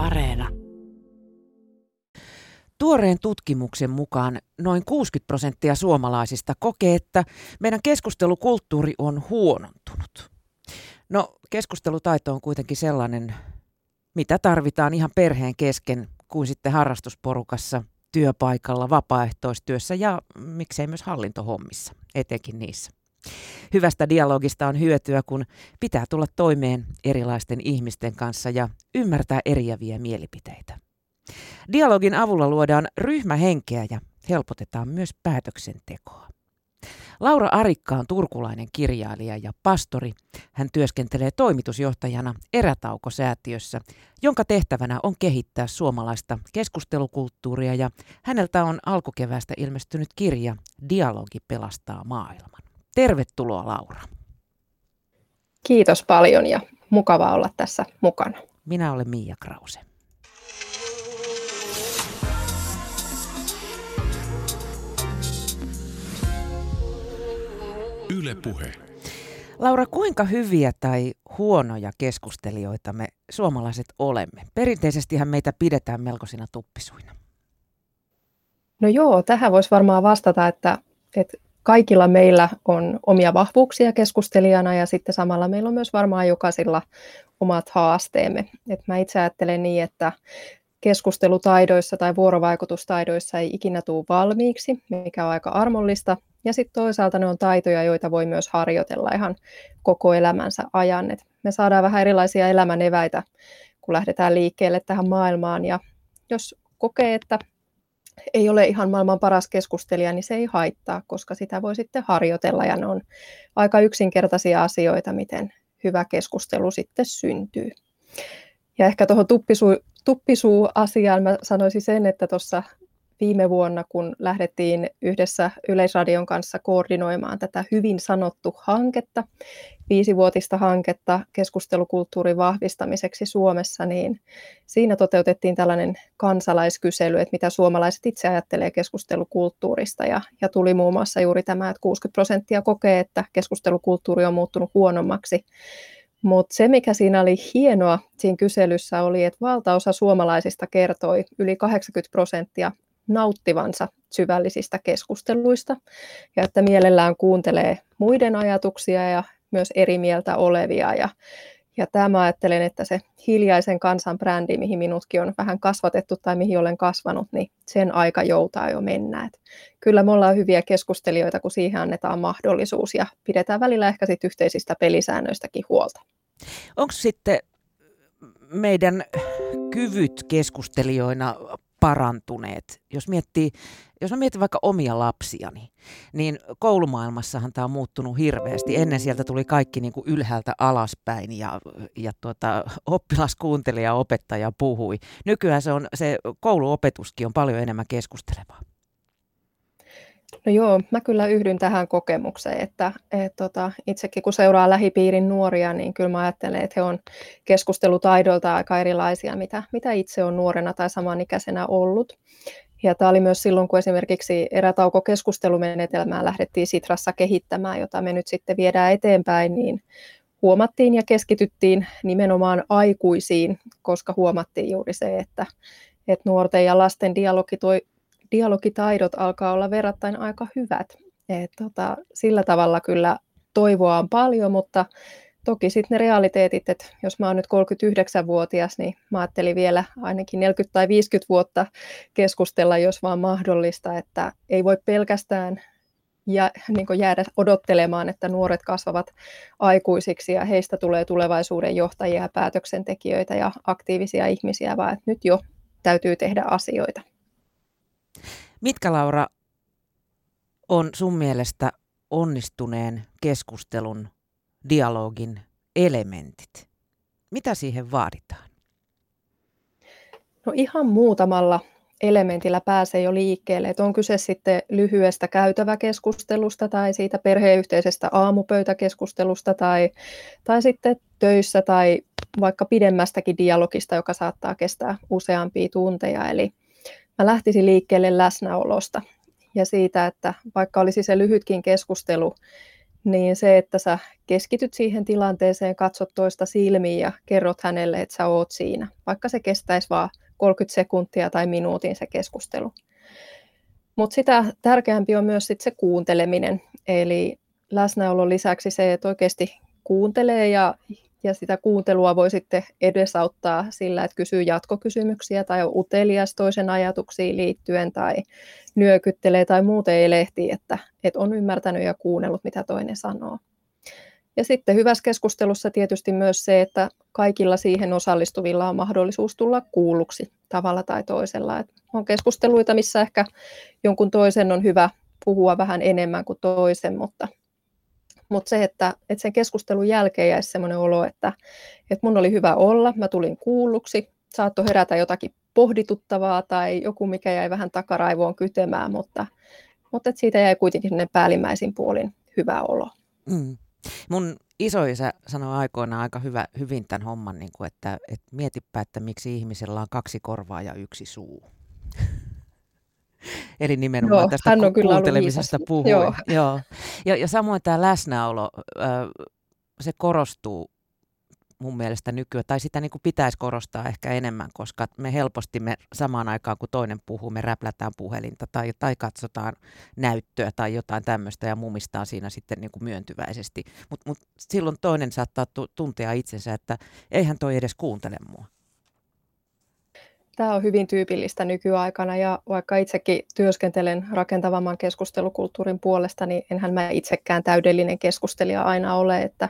Areena. Tuoreen tutkimuksen mukaan noin 60 prosenttia suomalaisista kokee, että meidän keskustelukulttuuri on huonontunut. No, keskustelutaito on kuitenkin sellainen, mitä tarvitaan ihan perheen kesken kuin sitten harrastusporukassa, työpaikalla, vapaaehtoistyössä ja miksei myös hallintohommissa, etenkin niissä. Hyvästä dialogista on hyötyä, kun pitää tulla toimeen erilaisten ihmisten kanssa ja ymmärtää eriäviä mielipiteitä. Dialogin avulla luodaan ryhmähenkeä ja helpotetaan myös päätöksentekoa. Laura Arikka on turkulainen kirjailija ja pastori. Hän työskentelee toimitusjohtajana Erätauko-säätiössä, jonka tehtävänä on kehittää suomalaista keskustelukulttuuria ja häneltä on alkukeväästä ilmestynyt kirja Dialogi pelastaa maailman. Tervetuloa Laura. Kiitos paljon ja mukava olla tässä mukana. Minä olen Miia Krause. Yle Puhe. Laura, kuinka hyviä tai huonoja keskustelijoita me suomalaiset olemme? Perinteisestihän meitä pidetään melkoisina tuppisuina. No joo, tähän voisi varmaan vastata, että, että kaikilla meillä on omia vahvuuksia keskustelijana ja sitten samalla meillä on myös varmaan jokaisella omat haasteemme. Et mä itse ajattelen niin, että keskustelutaidoissa tai vuorovaikutustaidoissa ei ikinä tule valmiiksi, mikä on aika armollista. Ja sitten toisaalta ne on taitoja, joita voi myös harjoitella ihan koko elämänsä ajan. Et me saadaan vähän erilaisia elämän eväitä, kun lähdetään liikkeelle tähän maailmaan. Ja jos kokee, että ei ole ihan maailman paras keskustelija, niin se ei haittaa, koska sitä voi sitten harjoitella ja ne on aika yksinkertaisia asioita, miten hyvä keskustelu sitten syntyy. Ja ehkä tuohon tuppisuu, tuppisuu-asiaan mä sanoisin sen, että tuossa viime vuonna, kun lähdettiin yhdessä Yleisradion kanssa koordinoimaan tätä hyvin sanottu hanketta, viisivuotista hanketta keskustelukulttuurin vahvistamiseksi Suomessa, niin siinä toteutettiin tällainen kansalaiskysely, että mitä suomalaiset itse ajattelee keskustelukulttuurista. Ja, ja tuli muun muassa juuri tämä, että 60 prosenttia kokee, että keskustelukulttuuri on muuttunut huonommaksi. Mutta se, mikä siinä oli hienoa siinä kyselyssä, oli, että valtaosa suomalaisista kertoi, yli 80 prosenttia, nauttivansa syvällisistä keskusteluista ja että mielellään kuuntelee muiden ajatuksia ja myös eri mieltä olevia. Ja, ja tämä ajattelen, että se hiljaisen kansan brändi, mihin minutkin on vähän kasvatettu tai mihin olen kasvanut, niin sen aika joutaa jo mennä. Et kyllä me ollaan hyviä keskustelijoita, kun siihen annetaan mahdollisuus ja pidetään välillä ehkä sit yhteisistä pelisäännöistäkin huolta. Onko sitten meidän kyvyt keskustelijoina parantuneet. Jos miettii, jos mä mietin vaikka omia lapsiani, niin koulumaailmassahan tämä on muuttunut hirveästi. Ennen sieltä tuli kaikki niin kuin ylhäältä alaspäin ja, ja tuota, oppilas kuunteli ja opettaja puhui. Nykyään se, on, se kouluopetuskin on paljon enemmän keskustelevaa. No joo, mä kyllä yhdyn tähän kokemukseen, että et, tota, itsekin kun seuraa lähipiirin nuoria, niin kyllä mä ajattelen, että he on keskustelutaidolta aika erilaisia, mitä, mitä itse on nuorena tai samanikäisenä ollut. Ja tämä oli myös silloin, kun esimerkiksi erätauko-keskustelumenetelmää lähdettiin Sitrassa kehittämään, jota me nyt sitten viedään eteenpäin, niin huomattiin ja keskityttiin nimenomaan aikuisiin, koska huomattiin juuri se, että, että nuorten ja lasten dialogi toi, dialogitaidot alkaa olla verrattain aika hyvät. Et tota, sillä tavalla kyllä toivoa on paljon, mutta toki sitten ne realiteetit, että jos mä oon nyt 39-vuotias, niin mä ajattelin vielä ainakin 40 tai 50 vuotta keskustella, jos vaan mahdollista, että ei voi pelkästään ja niin jäädä odottelemaan, että nuoret kasvavat aikuisiksi ja heistä tulee tulevaisuuden johtajia päätöksentekijöitä ja aktiivisia ihmisiä, vaan että nyt jo täytyy tehdä asioita. Mitkä Laura on sun mielestä onnistuneen keskustelun, dialogin elementit? Mitä siihen vaaditaan? No ihan muutamalla elementillä pääsee jo liikkeelle. Että on kyse sitten lyhyestä käytäväkeskustelusta tai siitä perheyhteisestä aamupöytäkeskustelusta tai, tai sitten töissä tai vaikka pidemmästäkin dialogista, joka saattaa kestää useampia tunteja. Eli mä lähtisin liikkeelle läsnäolosta ja siitä, että vaikka olisi se lyhytkin keskustelu, niin se, että sä keskityt siihen tilanteeseen, katsot toista silmiin ja kerrot hänelle, että sä oot siinä, vaikka se kestäisi vaan 30 sekuntia tai minuutin se keskustelu. Mutta sitä tärkeämpi on myös sit se kuunteleminen, eli läsnäolon lisäksi se, että oikeasti kuuntelee ja, ja sitä kuuntelua voi sitten edesauttaa sillä, että kysyy jatkokysymyksiä tai on utelias toisen ajatuksiin liittyen tai nyökyttelee tai muuten elehtii, että, että on ymmärtänyt ja kuunnellut, mitä toinen sanoo. Ja sitten hyvässä keskustelussa tietysti myös se, että kaikilla siihen osallistuvilla on mahdollisuus tulla kuulluksi tavalla tai toisella. Et on keskusteluita, missä ehkä jonkun toisen on hyvä puhua vähän enemmän kuin toisen, mutta, mutta se, että, että sen keskustelun jälkeen jäisi sellainen olo, että, että mun oli hyvä olla, mä tulin kuulluksi, saattoi herätä jotakin pohdituttavaa tai joku, mikä jäi vähän takaraivoon kytemään, mutta, mutta siitä jäi kuitenkin päällimmäisin puolin hyvä olo. Mm. Mun isoisä sanoi aikoinaan aika hyvä, hyvin tämän homman, niin kuin, että, että mietipä, että miksi ihmisellä on kaksi korvaa ja yksi suu. Eli nimenomaan Joo, tästä hän on ku- kuuntelemisesta puhui. Joo. Joo. Ja, ja samoin tämä läsnäolo, se korostuu mun mielestä nykyään, tai sitä niin kuin pitäisi korostaa ehkä enemmän, koska me helposti me samaan aikaan, kun toinen puhuu, me räplätään puhelinta tai, tai katsotaan näyttöä tai jotain tämmöistä ja mumistaan siinä sitten niin kuin myöntyväisesti. Mutta mut silloin toinen saattaa tuntea itsensä, että eihän toi edes kuuntele mua. Tämä on hyvin tyypillistä nykyaikana ja vaikka itsekin työskentelen rakentavamman keskustelukulttuurin puolesta, niin enhän mä itsekään täydellinen keskustelija aina ole, että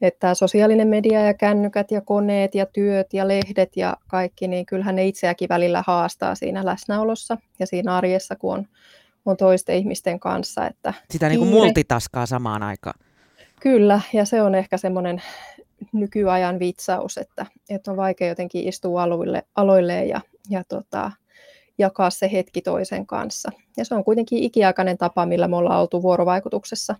että sosiaalinen media ja kännykät ja koneet ja työt ja lehdet ja kaikki, niin kyllähän ne itseäkin välillä haastaa siinä läsnäolossa ja siinä arjessa, kun on, on toisten ihmisten kanssa. Että Sitä niin kuin multitaskaa samaan aikaan. Kyllä, ja se on ehkä semmoinen nykyajan vitsaus, että, että on vaikea jotenkin istua aloille, aloilleen ja, ja tota, jakaa se hetki toisen kanssa. Ja se on kuitenkin ikiaikainen tapa, millä me ollaan oltu vuorovaikutuksessa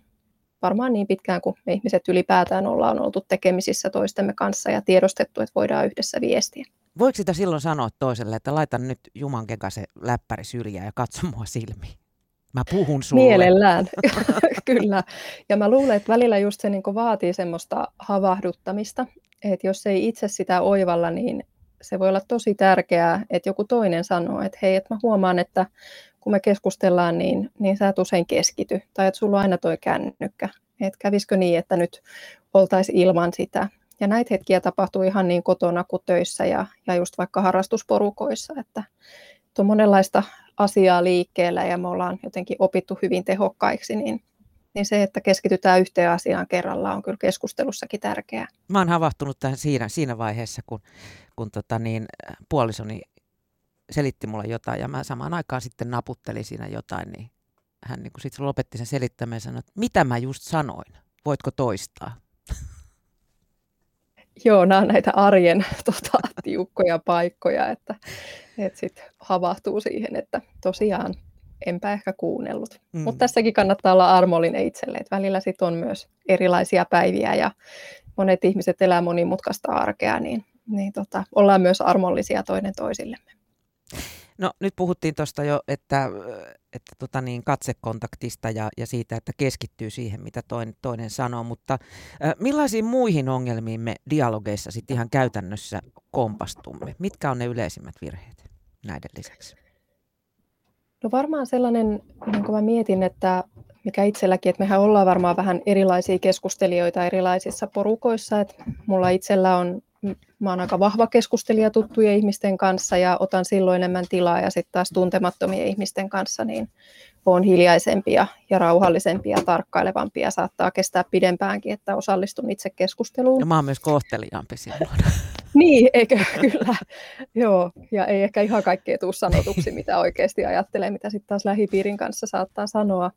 varmaan niin pitkään kuin me ihmiset ylipäätään ollaan oltu tekemisissä toistemme kanssa ja tiedostettu, että voidaan yhdessä viestiä. Voiko sitä silloin sanoa toiselle, että laitan nyt Juman se läppäri syrjään ja katso mua silmiin? Mä puhun sulle. Mielellään, kyllä. Ja mä luulen, että välillä just se niin vaatii semmoista havahduttamista, että jos ei itse sitä oivalla, niin se voi olla tosi tärkeää, että joku toinen sanoo, että hei, että mä huomaan, että kun me keskustellaan, niin, niin sä et usein keskity. Tai että sulla on aina toi kännykkä. Että kävisikö niin, että nyt oltaisiin ilman sitä. Ja näitä hetkiä tapahtuu ihan niin kotona kuin töissä ja, ja just vaikka harrastusporukoissa, että on monenlaista asiaa liikkeellä ja me ollaan jotenkin opittu hyvin tehokkaiksi, niin, niin se, että keskitytään yhteen asiaan kerralla on kyllä keskustelussakin tärkeää. Mä oon havahtunut tähän siinä, siinä vaiheessa, kun, kun tota niin, puolisoni selitti mulle jotain ja mä samaan aikaan sitten naputtelin siinä jotain, niin hän niin sitten lopetti sen selittämään ja sanoi, että mitä mä just sanoin, voitko toistaa? Joo, nämä on näitä arjen tota, tiukkoja paikkoja, että, että sitten havahtuu siihen, että tosiaan enpä ehkä kuunnellut. Mm. Mutta tässäkin kannattaa olla armollinen itselle, että välillä sit on myös erilaisia päiviä ja monet ihmiset elää monimutkaista arkea, niin, niin tota, ollaan myös armollisia toinen toisillemme. No nyt puhuttiin tuosta jo, että, että tota niin, katsekontaktista ja, ja siitä, että keskittyy siihen, mitä toinen, toinen sanoo, mutta äh, millaisiin muihin ongelmiin me dialogeissa sitten ihan käytännössä kompastumme? Mitkä on ne yleisimmät virheet näiden lisäksi? No varmaan sellainen, niin kuin mä mietin, että mikä itselläkin, että mehän ollaan varmaan vähän erilaisia keskustelijoita erilaisissa porukoissa, että mulla itsellä on mä oon aika vahva keskustelija tuttujen ihmisten kanssa ja otan silloin enemmän tilaa ja sitten taas tuntemattomien ihmisten kanssa niin on hiljaisempia ja rauhallisempia ja tarkkailevampia. Saattaa kestää pidempäänkin, että osallistun itse keskusteluun. Ja mä oon myös kohteliaampi silloin. niin, eikö kyllä. Joo, ja ei ehkä ihan kaikkea tuu sanotuksi, mitä oikeasti ajattelee, mitä sitten taas lähipiirin kanssa saattaa sanoa.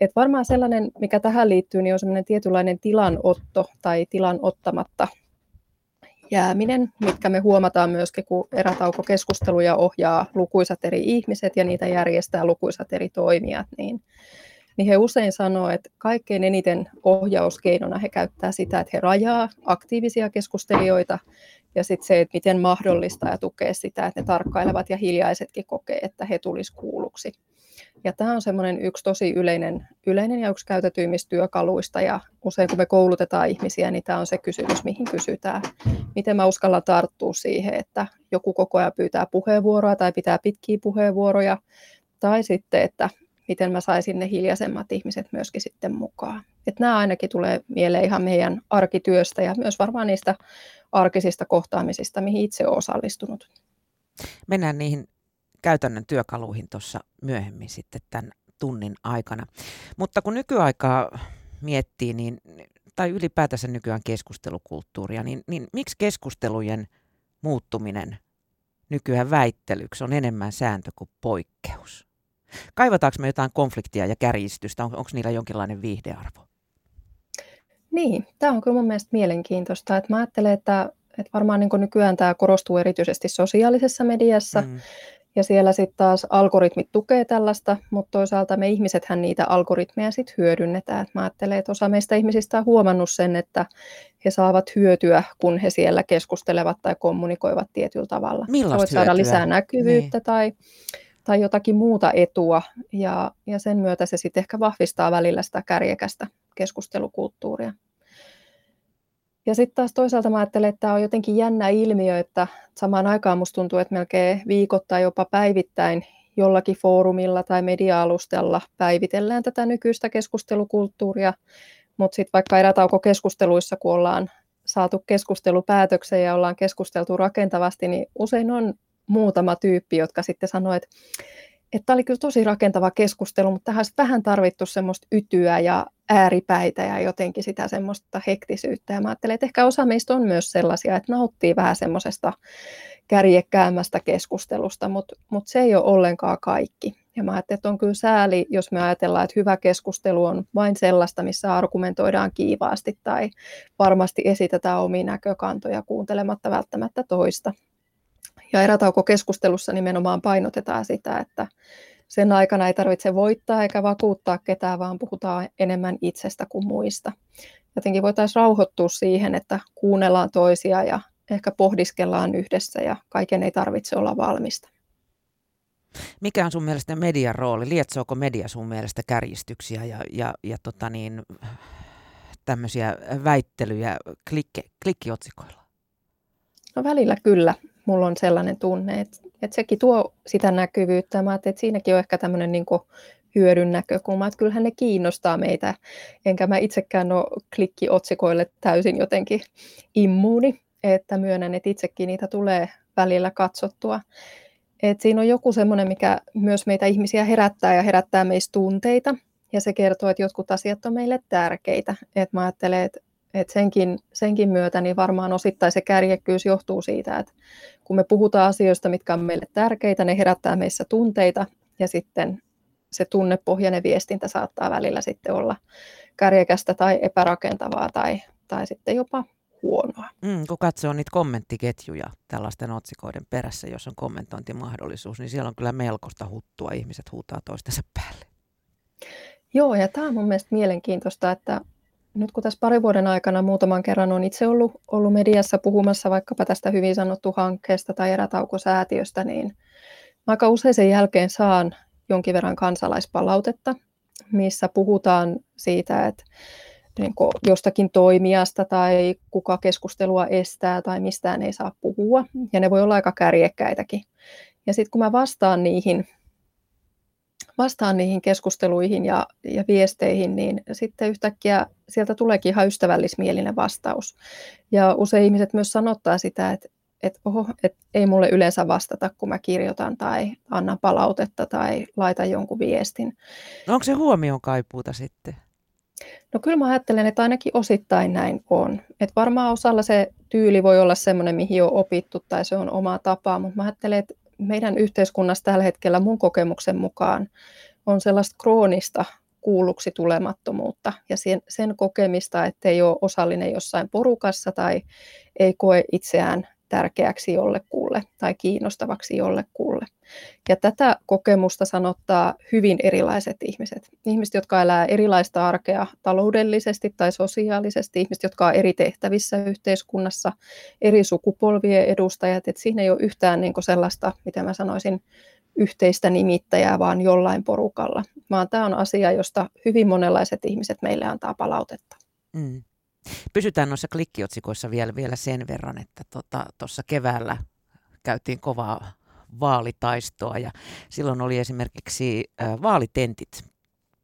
Et varmaan sellainen, mikä tähän liittyy, niin on sellainen tietynlainen tilanotto tai tilan ottamatta jääminen, mitkä me huomataan myöskin, kun erätaukokeskusteluja ohjaa lukuisat eri ihmiset ja niitä järjestää lukuisat eri toimijat, niin, niin he usein sanoo, että kaikkein eniten ohjauskeinona he käyttää sitä, että he rajaa aktiivisia keskustelijoita ja sitten se, että miten mahdollista ja tukea sitä, että ne tarkkailevat ja hiljaisetkin kokee, että he tulisi kuulluksi. Ja tämä on semmoinen yksi tosi yleinen, yleinen ja yksi käytetyimmistä työkaluista. Ja usein kun me koulutetaan ihmisiä, niin tämä on se kysymys, mihin kysytään. Miten mä uskallan tarttua siihen, että joku koko ajan pyytää puheenvuoroa tai pitää pitkiä puheenvuoroja. Tai sitten, että miten mä saisin ne hiljaisemmat ihmiset myöskin sitten mukaan. Että nämä ainakin tulee mieleen ihan meidän arkityöstä ja myös varmaan niistä arkisista kohtaamisista, mihin itse olen osallistunut. Mennään niihin käytännön työkaluihin tuossa myöhemmin sitten tämän tunnin aikana. Mutta kun nykyaikaa miettii, niin, tai ylipäätänsä nykyään keskustelukulttuuria, niin, niin miksi keskustelujen muuttuminen nykyään väittelyksi on enemmän sääntö kuin poikkeus? Kaivataanko me jotain konfliktia ja kärjistystä? On, onko niillä jonkinlainen viihdearvo? Niin, tämä on kyllä mun mielestä mielenkiintoista. Että mä ajattelen, että, että varmaan niin nykyään tämä korostuu erityisesti sosiaalisessa mediassa. Mm. Ja siellä sitten taas algoritmit tukee tällaista, mutta toisaalta me ihmisethän niitä algoritmeja sitten hyödynnetään. Et mä ajattelen, että osa meistä ihmisistä on huomannut sen, että he saavat hyötyä, kun he siellä keskustelevat tai kommunikoivat tietyllä tavalla. Millaista Voit saada lisää näkyvyyttä niin. tai, tai jotakin muuta etua, ja, ja sen myötä se sitten ehkä vahvistaa välillä sitä kärjekästä keskustelukulttuuria. Ja sitten taas toisaalta mä ajattelen, että tämä on jotenkin jännä ilmiö, että samaan aikaan musta tuntuu, että melkein viikoittain jopa päivittäin jollakin foorumilla tai media-alustalla päivitellään tätä nykyistä keskustelukulttuuria, mutta sitten vaikka erätaukokeskusteluissa, kun ollaan saatu keskustelupäätöksen ja ollaan keskusteltu rakentavasti, niin usein on muutama tyyppi, jotka sitten sanoo, että että tämä oli kyllä tosi rakentava keskustelu, mutta tähän olisi vähän tarvittu semmoista ytyä ja ääripäitä ja jotenkin sitä semmoista hektisyyttä. Ja mä ajattelen, että ehkä osa meistä on myös sellaisia, että nauttii vähän semmoisesta kärjekkäämmästä keskustelusta, mutta, mutta se ei ole ollenkaan kaikki. Ja mä ajattelen, että on kyllä sääli, jos me ajatellaan, että hyvä keskustelu on vain sellaista, missä argumentoidaan kiivaasti tai varmasti esitetään omia näkökantoja kuuntelematta välttämättä toista. Ja erätaukokeskustelussa nimenomaan painotetaan sitä, että sen aikana ei tarvitse voittaa eikä vakuuttaa ketään, vaan puhutaan enemmän itsestä kuin muista. Jotenkin voitaisiin rauhoittua siihen, että kuunnellaan toisia ja ehkä pohdiskellaan yhdessä ja kaiken ei tarvitse olla valmista. Mikä on sun mielestä median rooli? Lietsoako media sun mielestä kärjistyksiä ja, ja, ja tota niin, tämmöisiä väittelyjä klikke, klikkiotsikoilla? No välillä kyllä mulla on sellainen tunne, että, että sekin tuo sitä näkyvyyttä. Mä että siinäkin on ehkä tämmöinen niin hyödyn näkökulma, että kyllähän ne kiinnostaa meitä, enkä mä itsekään ole klikkiotsikoille täysin jotenkin immuuni, että myönnän, että itsekin niitä tulee välillä katsottua. Et siinä on joku semmoinen, mikä myös meitä ihmisiä herättää ja herättää meistä tunteita, ja se kertoo, että jotkut asiat on meille tärkeitä. Et mä ajattelen, että et senkin, senkin myötä niin varmaan osittain se kärjekkyys johtuu siitä, että kun me puhutaan asioista, mitkä on meille tärkeitä, ne herättää meissä tunteita ja sitten se tunnepohjainen viestintä saattaa välillä sitten olla kärjekästä tai epärakentavaa tai, tai sitten jopa huonoa. Mm, kun katsoo niitä kommenttiketjuja tällaisten otsikoiden perässä, jos on kommentointimahdollisuus, niin siellä on kyllä melkoista huttua. Ihmiset huutaa toistensa päälle. Joo, ja tämä on mun mielestä mielenkiintoista, että nyt kun tässä parin vuoden aikana muutaman kerran on itse ollut, ollut mediassa puhumassa vaikkapa tästä hyvin sanottu hankkeesta tai erätaukosäätiöstä, niin aika usein sen jälkeen saan jonkin verran kansalaispalautetta, missä puhutaan siitä, että niin jostakin toimijasta tai kuka keskustelua estää tai mistään ei saa puhua. Ja ne voi olla aika kärjekkäitäkin. Ja sitten kun mä vastaan niihin vastaan niihin keskusteluihin ja, ja viesteihin, niin sitten yhtäkkiä sieltä tuleekin ihan ystävällismielinen vastaus. Ja usein ihmiset myös sanottaa sitä, että, että, oho, että ei mulle yleensä vastata, kun mä kirjoitan tai annan palautetta tai laitan jonkun viestin. No onko se huomion kaipuuta sitten? No kyllä mä ajattelen, että ainakin osittain näin on. Että varmaan osalla se tyyli voi olla semmoinen, mihin on opittu tai se on oma tapa, mutta mä ajattelen, että meidän yhteiskunnassa tällä hetkellä mun kokemuksen mukaan on sellaista kroonista kuulluksi tulemattomuutta ja sen, sen kokemista, että ei ole osallinen jossain porukassa tai ei koe itseään tärkeäksi jollekulle tai kiinnostavaksi jollekulle. Ja tätä kokemusta sanottaa hyvin erilaiset ihmiset. Ihmiset, jotka elää erilaista arkea taloudellisesti tai sosiaalisesti, ihmiset, jotka on eri tehtävissä yhteiskunnassa, eri sukupolvien edustajat. Et siinä ei ole yhtään niin sellaista, mitä mä sanoisin, yhteistä nimittäjää, vaan jollain porukalla, vaan tämä on asia, josta hyvin monenlaiset ihmiset meille antaa palautetta. Mm. Pysytään noissa klikkiotsikoissa vielä, vielä sen verran, että tuossa tota, keväällä käytiin kovaa vaalitaistoa. Ja silloin oli esimerkiksi äh, vaalitentit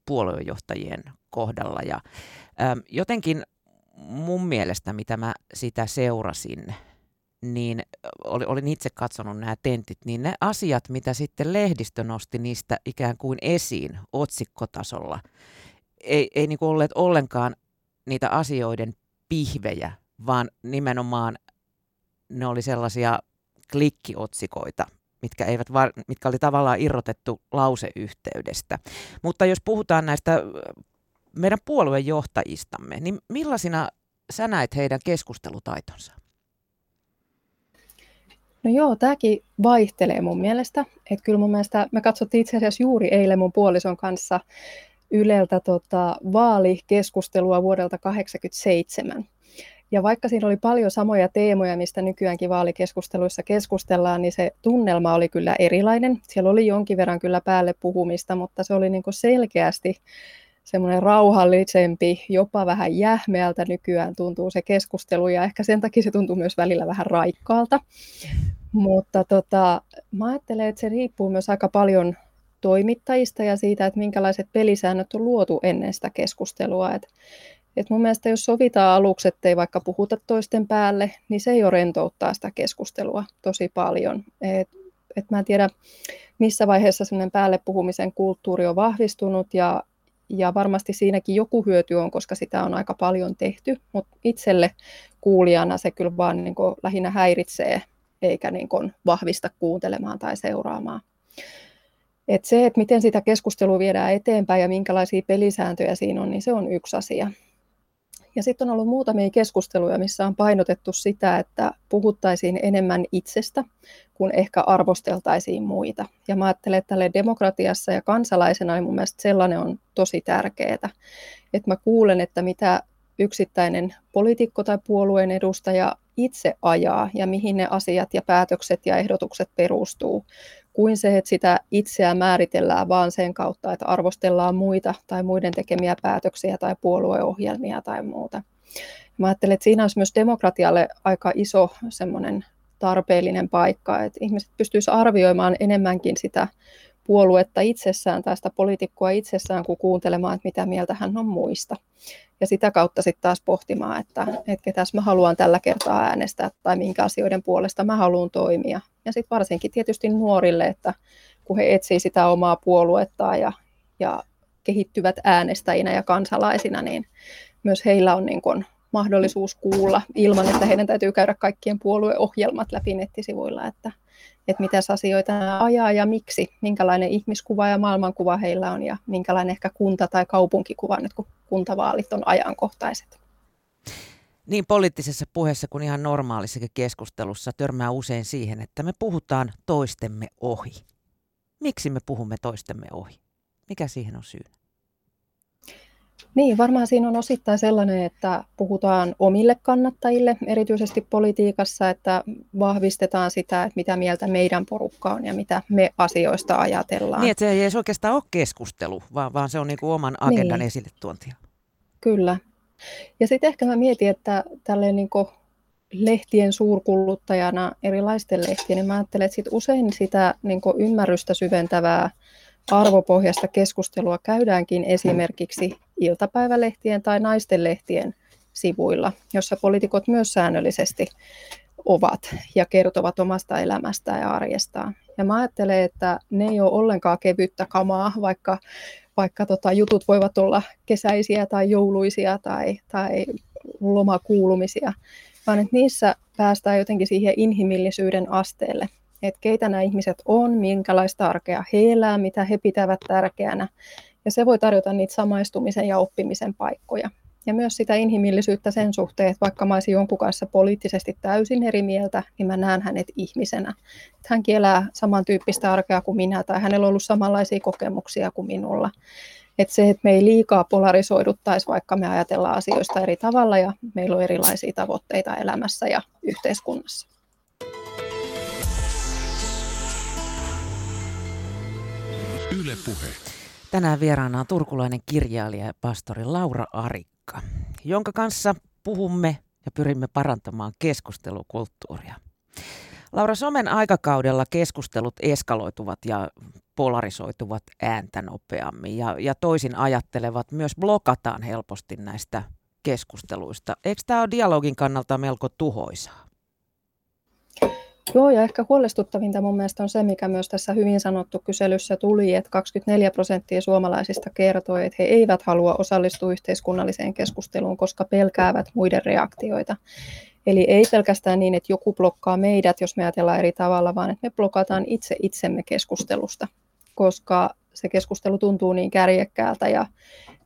puoluejohtajien kohdalla. Ja äh, jotenkin mun mielestä, mitä mä sitä seurasin, niin olin itse katsonut nämä tentit, niin ne asiat, mitä sitten lehdistö nosti niistä ikään kuin esiin otsikkotasolla, ei, ei niin olleet ollenkaan niitä asioiden pihvejä, vaan nimenomaan ne oli sellaisia klikkiotsikoita, mitkä, eivät var, mitkä oli tavallaan irrotettu lauseyhteydestä. Mutta jos puhutaan näistä meidän puoluejohtajistamme, niin millaisina sä näet heidän keskustelutaitonsa? No joo, tämäkin vaihtelee mun mielestä. Että kyllä mun mielestä, me katsottiin itse asiassa juuri eilen mun puolison kanssa Yleltä tota, vaalikeskustelua vuodelta 1987. Ja vaikka siinä oli paljon samoja teemoja, mistä nykyäänkin vaalikeskusteluissa keskustellaan, niin se tunnelma oli kyllä erilainen. Siellä oli jonkin verran kyllä päälle puhumista, mutta se oli niin selkeästi semmoinen rauhallisempi, jopa vähän jähmeältä nykyään tuntuu se keskustelu ja ehkä sen takia se tuntuu myös välillä vähän raikkaalta. Mutta tota, mä ajattelen, että se riippuu myös aika paljon toimittajista ja siitä, että minkälaiset pelisäännöt on luotu ennen sitä keskustelua. Et, et mun mielestä jos sovitaan aluksi, ettei vaikka puhuta toisten päälle, niin se jo rentouttaa sitä keskustelua tosi paljon. Et, et mä en tiedä, missä vaiheessa semmoinen päälle puhumisen kulttuuri on vahvistunut ja, ja varmasti siinäkin joku hyöty on, koska sitä on aika paljon tehty, mutta itselle kuulijana se kyllä vaan niin kuin lähinnä häiritsee eikä niin kuin vahvista kuuntelemaan tai seuraamaan. Et se, että miten sitä keskustelua viedään eteenpäin ja minkälaisia pelisääntöjä siinä on, niin se on yksi asia. Ja sitten on ollut muutamia keskusteluja, missä on painotettu sitä, että puhuttaisiin enemmän itsestä, kun ehkä arvosteltaisiin muita. Ja mä ajattelen, että tälle demokratiassa ja kansalaisena niin mun mielestä sellainen on tosi tärkeää, että mä kuulen, että mitä yksittäinen poliitikko tai puolueen edustaja itse ajaa ja mihin ne asiat ja päätökset ja ehdotukset perustuu, kuin se, että sitä itseä määritellään vaan sen kautta, että arvostellaan muita tai muiden tekemiä päätöksiä tai puolueohjelmia tai muuta. Mä ajattelen, että siinä olisi myös demokratialle aika iso semmoinen tarpeellinen paikka, että ihmiset pystyisivät arvioimaan enemmänkin sitä puoluetta itsessään tai sitä poliitikkoa itsessään, kuin kuuntelemaan, että mitä mieltä hän on muista. Ja sitä kautta sitten taas pohtimaan, että, että ketäs mä haluan tällä kertaa äänestää tai minkä asioiden puolesta mä haluan toimia. Ja sitten varsinkin tietysti nuorille, että kun he etsii sitä omaa puoluettaan ja, ja kehittyvät äänestäjinä ja kansalaisina, niin myös heillä on niin kun mahdollisuus kuulla ilman, että heidän täytyy käydä kaikkien puolueohjelmat läpi nettisivuilla, että, että mitä asioita ajaa ja miksi, minkälainen ihmiskuva ja maailmankuva heillä on ja minkälainen ehkä kunta- tai kaupunkikuva nyt, kun kuntavaalit on ajankohtaiset. Niin poliittisessa puheessa kuin ihan normaalissakin keskustelussa törmää usein siihen, että me puhutaan toistemme ohi. Miksi me puhumme toistemme ohi? Mikä siihen on syynä? Niin, varmaan siinä on osittain sellainen, että puhutaan omille kannattajille, erityisesti politiikassa, että vahvistetaan sitä, että mitä mieltä meidän porukka on ja mitä me asioista ajatellaan. Niin, että se ei edes oikeastaan ole keskustelu, vaan, vaan se on niin kuin oman agendan niin. esille tuontia. Kyllä. Ja sitten ehkä mä mietin, että tälleen niin lehtien suurkuluttajana, erilaisten lehtien, niin mä ajattelen, että sit usein sitä niin ymmärrystä syventävää arvopohjasta keskustelua käydäänkin esimerkiksi iltapäivälehtien tai naistenlehtien sivuilla, jossa poliitikot myös säännöllisesti ovat ja kertovat omasta elämästään ja arjestaan. Ja mä ajattelen, että ne ei ole ollenkaan kevyttä kamaa, vaikka, vaikka tota, jutut voivat olla kesäisiä tai jouluisia tai, tai lomakuulumisia, vaan että niissä päästään jotenkin siihen inhimillisyyden asteelle että keitä nämä ihmiset on, minkälaista arkea he elää, mitä he pitävät tärkeänä. Ja se voi tarjota niitä samaistumisen ja oppimisen paikkoja. Ja myös sitä inhimillisyyttä sen suhteen, että vaikka mä olisin jonkun kanssa poliittisesti täysin eri mieltä, niin mä näen hänet ihmisenä. Että hänkin elää samantyyppistä arkea kuin minä, tai hänellä on ollut samanlaisia kokemuksia kuin minulla. Että se, että me ei liikaa polarisoiduttaisi, vaikka me ajatellaan asioista eri tavalla ja meillä on erilaisia tavoitteita elämässä ja yhteiskunnassa. Yle Puhe. Tänään vieraana on turkulainen kirjailija ja pastori Laura Arikka, jonka kanssa puhumme ja pyrimme parantamaan keskustelukulttuuria. Laura, somen aikakaudella keskustelut eskaloituvat ja polarisoituvat ääntä nopeammin ja, ja toisin ajattelevat myös blokataan helposti näistä keskusteluista. Eikö tämä ole dialogin kannalta melko tuhoisaa? Joo, ja ehkä huolestuttavinta mun mielestä on se, mikä myös tässä hyvin sanottu kyselyssä tuli, että 24 prosenttia suomalaisista kertoi, että he eivät halua osallistua yhteiskunnalliseen keskusteluun, koska pelkäävät muiden reaktioita. Eli ei pelkästään niin, että joku blokkaa meidät, jos me ajatellaan eri tavalla, vaan että me blokataan itse itsemme keskustelusta, koska se keskustelu tuntuu niin kärjekkäältä ja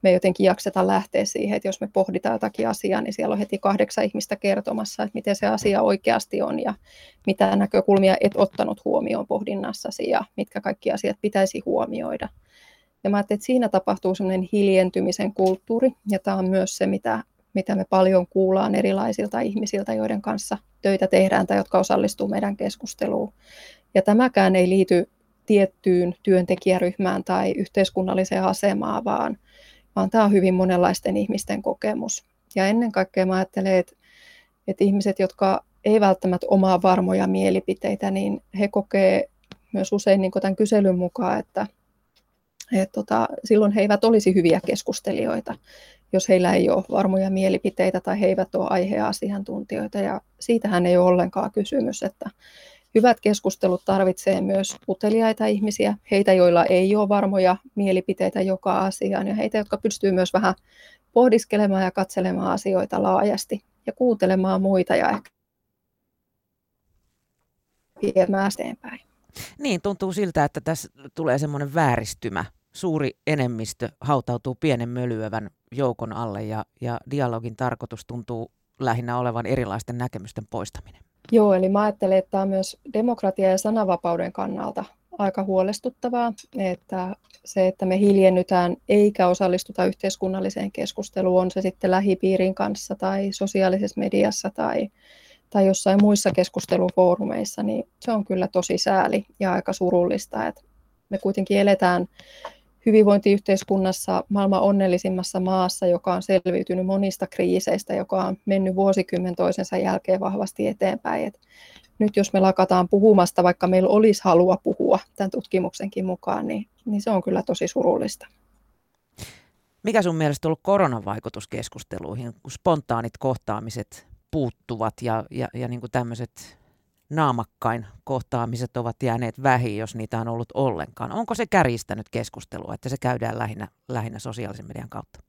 me jotenkin jakseta lähteä siihen, että jos me pohditaan jotakin asiaa, niin siellä on heti kahdeksan ihmistä kertomassa, että miten se asia oikeasti on ja mitä näkökulmia et ottanut huomioon pohdinnassasi ja mitkä kaikki asiat pitäisi huomioida. Ja mä ajattelin, että siinä tapahtuu sellainen hiljentymisen kulttuuri, ja tämä on myös se, mitä, mitä me paljon kuullaan erilaisilta ihmisiltä, joiden kanssa töitä tehdään tai jotka osallistuu meidän keskusteluun. Ja tämäkään ei liity tiettyyn työntekijäryhmään tai yhteiskunnalliseen asemaan, vaan, vaan tämä on hyvin monenlaisten ihmisten kokemus. Ja ennen kaikkea mä ajattelen, että, että ihmiset, jotka ei välttämättä omaa varmoja mielipiteitä, niin he kokee myös usein niin tämän kyselyn mukaan, että, että tota, silloin he eivät olisi hyviä keskustelijoita, jos heillä ei ole varmoja mielipiteitä tai he eivät ole aiheasiantuntijoita. Ja siitähän ei ole ollenkaan kysymys, että, Hyvät keskustelut tarvitsee myös uteliaita ihmisiä, heitä, joilla ei ole varmoja mielipiteitä joka asiaan ja heitä, jotka pystyy myös vähän pohdiskelemaan ja katselemaan asioita laajasti ja kuuntelemaan muita ja ehkä viemään eteenpäin. Niin, tuntuu siltä, että tässä tulee semmoinen vääristymä. Suuri enemmistö hautautuu pienen mölyävän joukon alle ja, ja dialogin tarkoitus tuntuu lähinnä olevan erilaisten näkemysten poistaminen. Joo, eli mä ajattelen, että tämä on myös demokratia- ja sananvapauden kannalta aika huolestuttavaa, että se, että me hiljennytään eikä osallistuta yhteiskunnalliseen keskusteluun, on se sitten lähipiirin kanssa tai sosiaalisessa mediassa tai, tai jossain muissa keskustelufoorumeissa, niin se on kyllä tosi sääli ja aika surullista, että me kuitenkin eletään hyvinvointiyhteiskunnassa maailman onnellisimmassa maassa, joka on selviytynyt monista kriiseistä, joka on mennyt vuosikymmen toisensa jälkeen vahvasti eteenpäin. Et nyt jos me lakataan puhumasta, vaikka meillä olisi halua puhua tämän tutkimuksenkin mukaan, niin, niin se on kyllä tosi surullista. Mikä sun mielestä on ollut koronan vaikutus keskusteluihin, kun spontaanit kohtaamiset puuttuvat ja, ja, ja niin kuin tämmöiset naamakkain kohtaamiset ovat jääneet vähin, jos niitä on ollut ollenkaan. Onko se kärjistänyt keskustelua, että se käydään lähinnä, lähinnä sosiaalisen median kautta?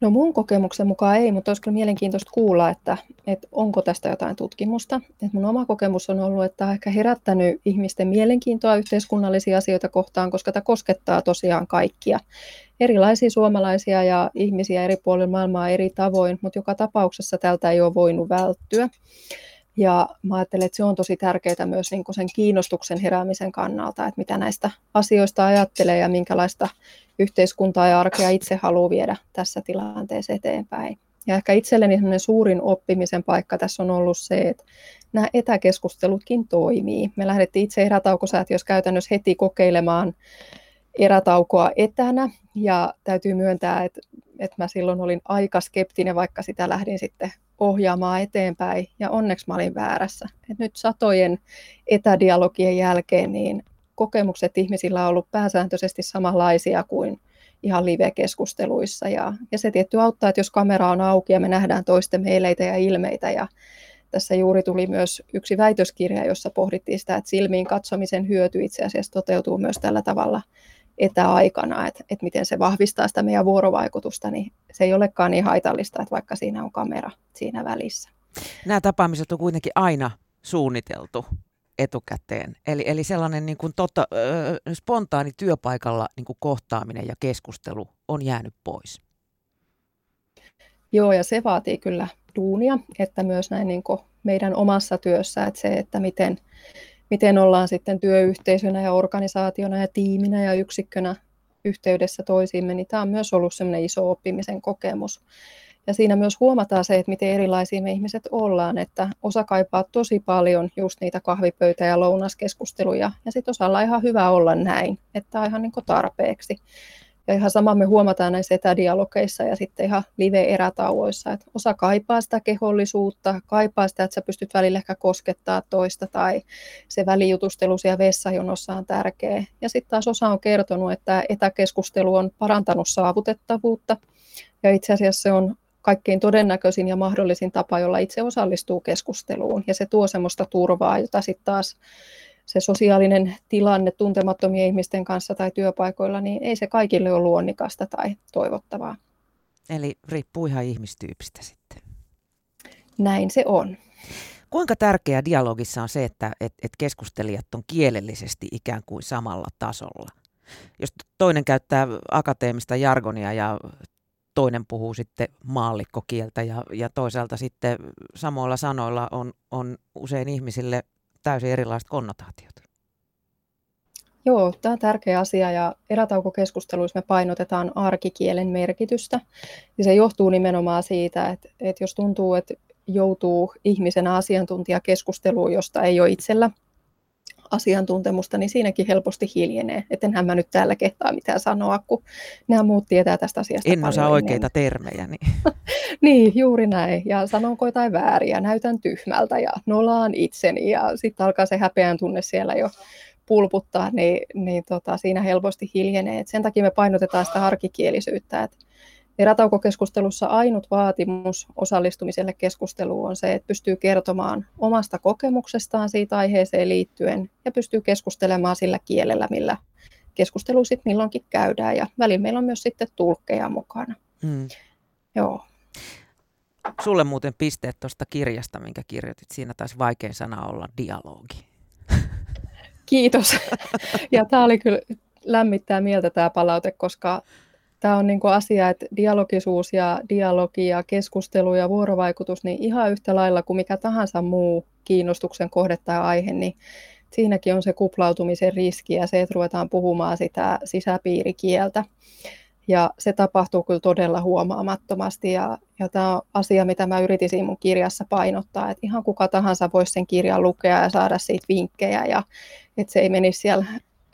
No mun kokemuksen mukaan ei, mutta olisi kyllä mielenkiintoista kuulla, että, että onko tästä jotain tutkimusta. Et mun oma kokemus on ollut, että on ehkä herättänyt ihmisten mielenkiintoa yhteiskunnallisia asioita kohtaan, koska tämä koskettaa tosiaan kaikkia. Erilaisia suomalaisia ja ihmisiä eri puolilla maailmaa eri tavoin, mutta joka tapauksessa tältä ei ole voinut välttyä. Ja mä ajattelen, että se on tosi tärkeää myös niin sen kiinnostuksen heräämisen kannalta, että mitä näistä asioista ajattelee ja minkälaista yhteiskuntaa ja arkea itse haluaa viedä tässä tilanteessa eteenpäin. Ja ehkä itselleni suurin oppimisen paikka tässä on ollut se, että nämä etäkeskustelutkin toimii. Me lähdettiin itse erätaukosäätiössä käytännössä heti kokeilemaan erätaukoa etänä ja täytyy myöntää, että, että mä silloin olin aika skeptinen, vaikka sitä lähdin sitten ohjaamaan eteenpäin. Ja onneksi mä olin väärässä. Et nyt satojen etädialogien jälkeen niin kokemukset ihmisillä on ollut pääsääntöisesti samanlaisia kuin ihan live-keskusteluissa. Ja, ja se tietty auttaa, että jos kamera on auki ja me nähdään toisten meileitä ja ilmeitä. Ja tässä juuri tuli myös yksi väitöskirja, jossa pohdittiin sitä, että silmiin katsomisen hyöty itse asiassa toteutuu myös tällä tavalla etäaikana, että, että miten se vahvistaa sitä meidän vuorovaikutusta, niin se ei olekaan niin haitallista, että vaikka siinä on kamera siinä välissä. Nämä tapaamiset on kuitenkin aina suunniteltu etukäteen. Eli, eli sellainen niin kuin totta, ö, spontaani työpaikalla niin kuin kohtaaminen ja keskustelu on jäänyt pois. Joo, ja se vaatii kyllä duunia, että myös näin niin kuin meidän omassa työssä, että se, että miten, miten ollaan sitten työyhteisönä ja organisaationa ja tiiminä ja yksikkönä yhteydessä toisiimme, niin tämä on myös ollut sellainen iso oppimisen kokemus. Ja siinä myös huomataan se, että miten erilaisia me ihmiset ollaan, että osa kaipaa tosi paljon just niitä kahvipöytä- ja lounaskeskusteluja, ja sitten osalla on ihan hyvä olla näin, että on ihan niin tarpeeksi. Ja ihan sama me huomataan näissä etädialogeissa ja sitten ihan live-erätauoissa, että osa kaipaa sitä kehollisuutta, kaipaa sitä, että sä pystyt välillä ehkä koskettaa toista tai se välijutustelu siellä vessajonossa on tärkeä. Ja sitten taas osa on kertonut, että etäkeskustelu on parantanut saavutettavuutta ja itse asiassa se on kaikkein todennäköisin ja mahdollisin tapa, jolla itse osallistuu keskusteluun ja se tuo semmoista turvaa, jota sitten taas se sosiaalinen tilanne tuntemattomien ihmisten kanssa tai työpaikoilla, niin ei se kaikille ole luonnikasta tai toivottavaa. Eli riippuu ihan ihmistyypistä sitten. Näin se on. Kuinka tärkeää dialogissa on se, että et, et keskustelijat on kielellisesti ikään kuin samalla tasolla? Jos toinen käyttää akateemista jargonia ja toinen puhuu sitten maallikkokieltä ja, ja toisaalta sitten samoilla sanoilla on, on usein ihmisille täysin erilaiset konnotaatiot. Joo, tämä on tärkeä asia ja erätaukokeskusteluissa me painotetaan arkikielen merkitystä. Ja se johtuu nimenomaan siitä, että, että jos tuntuu, että joutuu ihmisenä asiantuntijakeskusteluun, josta ei ole itsellä asiantuntemusta, niin siinäkin helposti hiljenee. Että enhän mä nyt täällä kehtaa mitään sanoa, kun nämä muut tietää tästä asiasta En osaa oikeita termejä. Niin. niin, juuri näin. Ja sanonko jotain vääriä, näytän tyhmältä ja nolaan itseni ja sitten alkaa se häpeän tunne siellä jo pulputtaa, niin, niin tota, siinä helposti hiljenee. Et sen takia me painotetaan sitä arkikielisyyttä, että Erätaukokeskustelussa ainut vaatimus osallistumiselle keskusteluun on se, että pystyy kertomaan omasta kokemuksestaan siitä aiheeseen liittyen ja pystyy keskustelemaan sillä kielellä, millä keskustelu sitten milloinkin käydään. Ja välillä meillä on myös sitten tulkkeja mukana. Hmm. Joo. Sulle muuten pisteet tuosta kirjasta, minkä kirjoitit. Siinä taisi vaikein sana olla dialogi. Kiitos. Ja tämä oli kyllä lämmittää mieltä tämä palaute, koska tämä on niin kuin asia, että dialogisuus ja dialogi ja keskustelu ja vuorovaikutus, niin ihan yhtä lailla kuin mikä tahansa muu kiinnostuksen kohde tai aihe, niin siinäkin on se kuplautumisen riski ja se, että ruvetaan puhumaan sitä sisäpiirikieltä. Ja se tapahtuu kyllä todella huomaamattomasti ja, ja tämä on asia, mitä mä yritin mun kirjassa painottaa, että ihan kuka tahansa voisi sen kirjan lukea ja saada siitä vinkkejä ja että se ei menisi siellä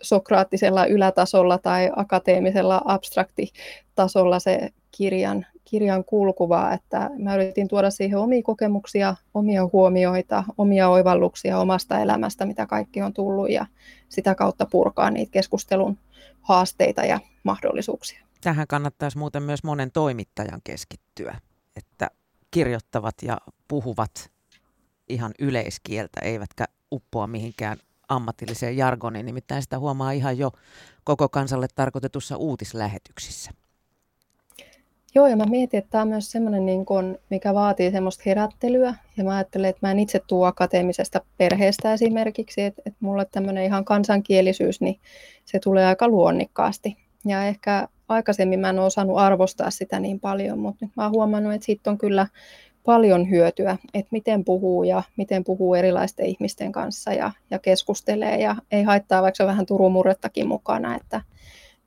sokraattisella ylätasolla tai akateemisella abstraktitasolla se kirjan, kirjan kulkuva, että mä yritin tuoda siihen omia kokemuksia, omia huomioita, omia oivalluksia omasta elämästä, mitä kaikki on tullut ja sitä kautta purkaa niitä keskustelun haasteita ja mahdollisuuksia. Tähän kannattaisi muuten myös monen toimittajan keskittyä, että kirjoittavat ja puhuvat ihan yleiskieltä, eivätkä uppoa mihinkään ammatilliseen jargoniin, nimittäin sitä huomaa ihan jo koko kansalle tarkoitetussa uutislähetyksissä. Joo, ja mä mietin, että tämä on myös semmoinen, niin kun, mikä vaatii semmoista herättelyä. Ja mä ajattelen, että mä en itse tuu akateemisesta perheestä esimerkiksi, että, että mulle tämmöinen ihan kansankielisyys, niin se tulee aika luonnikkaasti. Ja ehkä aikaisemmin mä en ole osannut arvostaa sitä niin paljon, mutta nyt mä oon huomannut, että siitä on kyllä paljon hyötyä, että miten puhuu ja miten puhuu erilaisten ihmisten kanssa ja, ja keskustelee ja ei haittaa vaikka vähän turumurrettakin mukana, että,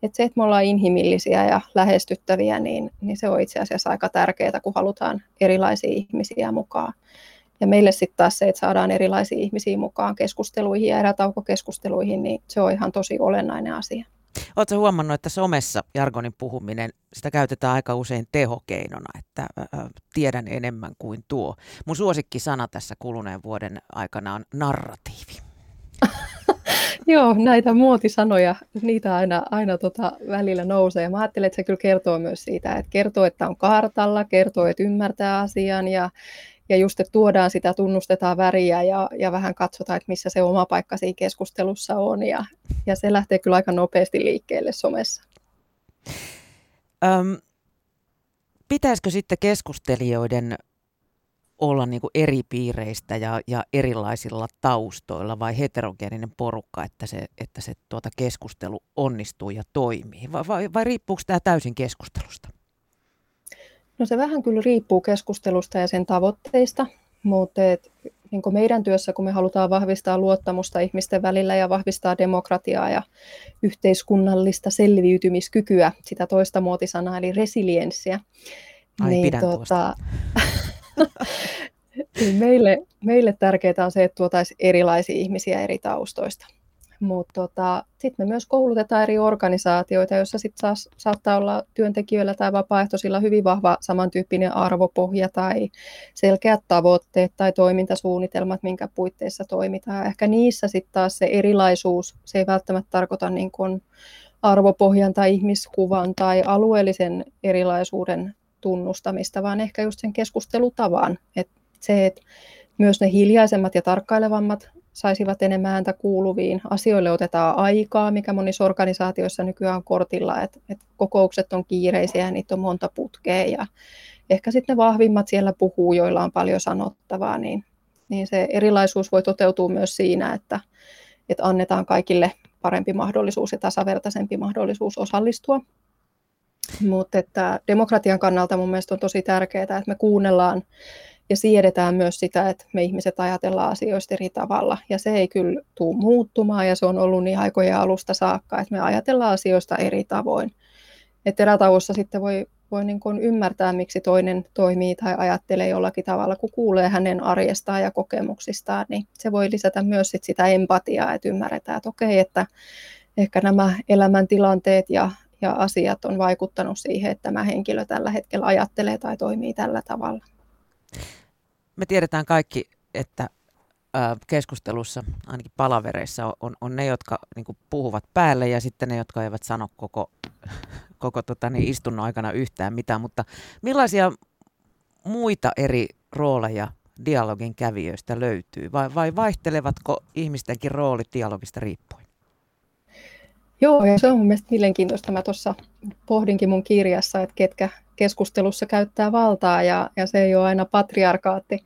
että se, että me ollaan inhimillisiä ja lähestyttäviä, niin, niin se on itse asiassa aika tärkeää, kun halutaan erilaisia ihmisiä mukaan. Ja meille sitten taas se, että saadaan erilaisia ihmisiä mukaan keskusteluihin ja erätaukokeskusteluihin, niin se on ihan tosi olennainen asia. Oletko huomannut, että somessa jargonin puhuminen, sitä käytetään aika usein tehokeinona, että ä, tiedän enemmän kuin tuo. Mun suosikkisana tässä kuluneen vuoden aikana on narratiivi. Joo, näitä muotisanoja, niitä aina, aina tota välillä nousee. Ja mä ajattelen, että se kyllä kertoo myös siitä, että kertoo, että on kartalla, kertoo, että ymmärtää asian ja, ja just, että tuodaan sitä, tunnustetaan väriä ja, ja vähän katsotaan, että missä se oma paikka siinä keskustelussa on. Ja, ja se lähtee kyllä aika nopeasti liikkeelle somessa. Öm, pitäisikö sitten keskustelijoiden olla niin kuin eri piireistä ja, ja erilaisilla taustoilla vai heterogeeninen porukka, että se, että se tuota keskustelu onnistuu ja toimii? Vai, vai, vai riippuuko tämä täysin keskustelusta? No se vähän kyllä riippuu keskustelusta ja sen tavoitteista, mutta et, niin meidän työssä, kun me halutaan vahvistaa luottamusta ihmisten välillä ja vahvistaa demokratiaa ja yhteiskunnallista selviytymiskykyä, sitä toista muotisanaa eli resilienssiä, Ai, niin, pidän tuota, meille, meille tärkeää on se, että tuotaisiin erilaisia ihmisiä eri taustoista. Mutta tota, sitten me myös koulutetaan eri organisaatioita, joissa sit saas, saattaa olla työntekijöillä tai vapaaehtoisilla hyvin vahva samantyyppinen arvopohja tai selkeät tavoitteet tai toimintasuunnitelmat, minkä puitteissa toimitaan. Ehkä niissä sitten taas se erilaisuus, se ei välttämättä tarkoita niin kuin arvopohjan tai ihmiskuvan tai alueellisen erilaisuuden tunnustamista, vaan ehkä just sen keskustelutavan. Et se, että myös ne hiljaisemmat ja tarkkailevammat saisivat enemmän ääntä kuuluviin. Asioille otetaan aikaa, mikä monissa organisaatioissa nykyään on kortilla, että et kokoukset on kiireisiä ja niitä on monta putkea ja ehkä sitten ne vahvimmat siellä puhuu, joilla on paljon sanottavaa, niin, niin se erilaisuus voi toteutua myös siinä, että, että annetaan kaikille parempi mahdollisuus ja tasavertaisempi mahdollisuus osallistua. Mutta että demokratian kannalta mun mielestä on tosi tärkeää, että me kuunnellaan ja siedetään myös sitä, että me ihmiset ajatellaan asioista eri tavalla. Ja se ei kyllä tule muuttumaan ja se on ollut niin aikojen alusta saakka, että me ajatellaan asioista eri tavoin. Että erätauossa sitten voi, voi niin kuin ymmärtää, miksi toinen toimii tai ajattelee jollakin tavalla, kun kuulee hänen arjestaan ja kokemuksistaan, niin se voi lisätä myös sit sitä empatiaa, että ymmärretään, että okei, että ehkä nämä elämäntilanteet ja, ja asiat on vaikuttanut siihen, että tämä henkilö tällä hetkellä ajattelee tai toimii tällä tavalla me tiedetään kaikki, että keskustelussa, ainakin palavereissa, on, on ne, jotka niin puhuvat päälle ja sitten ne, jotka eivät sano koko, koko tota, niin, istunnon aikana yhtään mitään. Mutta millaisia muita eri rooleja dialogin kävijöistä löytyy vai, vai vaihtelevatko ihmistenkin roolit dialogista riippuen? Joo, ja se on mielestäni mielenkiintoista. Mä tuossa pohdinkin mun kirjassa, että ketkä keskustelussa käyttää valtaa, ja, ja se ei ole aina patriarkaatti.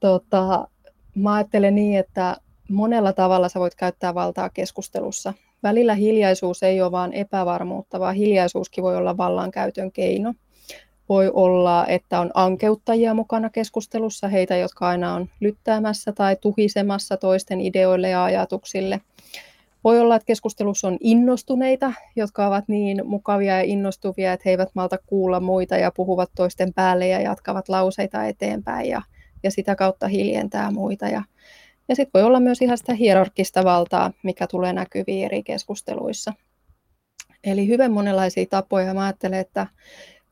Tota, mä ajattelen niin, että monella tavalla sä voit käyttää valtaa keskustelussa. Välillä hiljaisuus ei ole vain epävarmuutta, vaan hiljaisuuskin voi olla vallankäytön keino. Voi olla, että on ankeuttajia mukana keskustelussa, heitä, jotka aina on lyttäämässä tai tuhisemassa toisten ideoille ja ajatuksille – voi olla, että keskustelussa on innostuneita, jotka ovat niin mukavia ja innostuvia, että he eivät malta kuulla muita ja puhuvat toisten päälle ja jatkavat lauseita eteenpäin ja, ja sitä kautta hiljentää muita. Ja, ja sitten voi olla myös ihan sitä hierarkista valtaa, mikä tulee näkyviin eri keskusteluissa. Eli hyvin monenlaisia tapoja. Mä ajattelen, että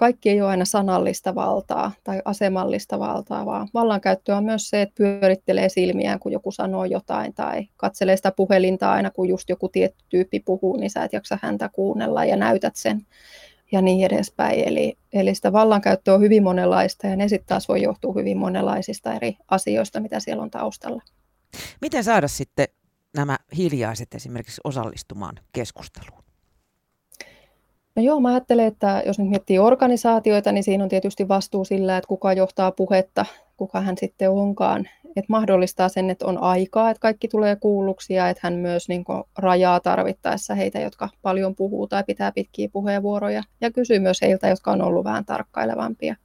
kaikki ei ole aina sanallista valtaa tai asemallista valtaa, vaan vallankäyttöä on myös se, että pyörittelee silmiään, kun joku sanoo jotain tai katselee sitä puhelinta aina, kun just joku tietty tyyppi puhuu, niin sä et jaksa häntä kuunnella ja näytät sen ja niin edespäin. Eli, eli sitä vallankäyttöä on hyvin monenlaista ja ne sitten taas voi johtua hyvin monenlaisista eri asioista, mitä siellä on taustalla. Miten saada sitten nämä hiljaiset esimerkiksi osallistumaan keskusteluun? No joo, mä ajattelen, että jos nyt miettii organisaatioita, niin siinä on tietysti vastuu sillä, että kuka johtaa puhetta, kuka hän sitten onkaan. Että mahdollistaa sen, että on aikaa, että kaikki tulee kuulluksi ja että hän myös niin rajaa tarvittaessa heitä, jotka paljon puhuu tai pitää pitkiä puheenvuoroja. Ja kysyy myös heiltä, jotka on ollut vähän tarkkailevampia.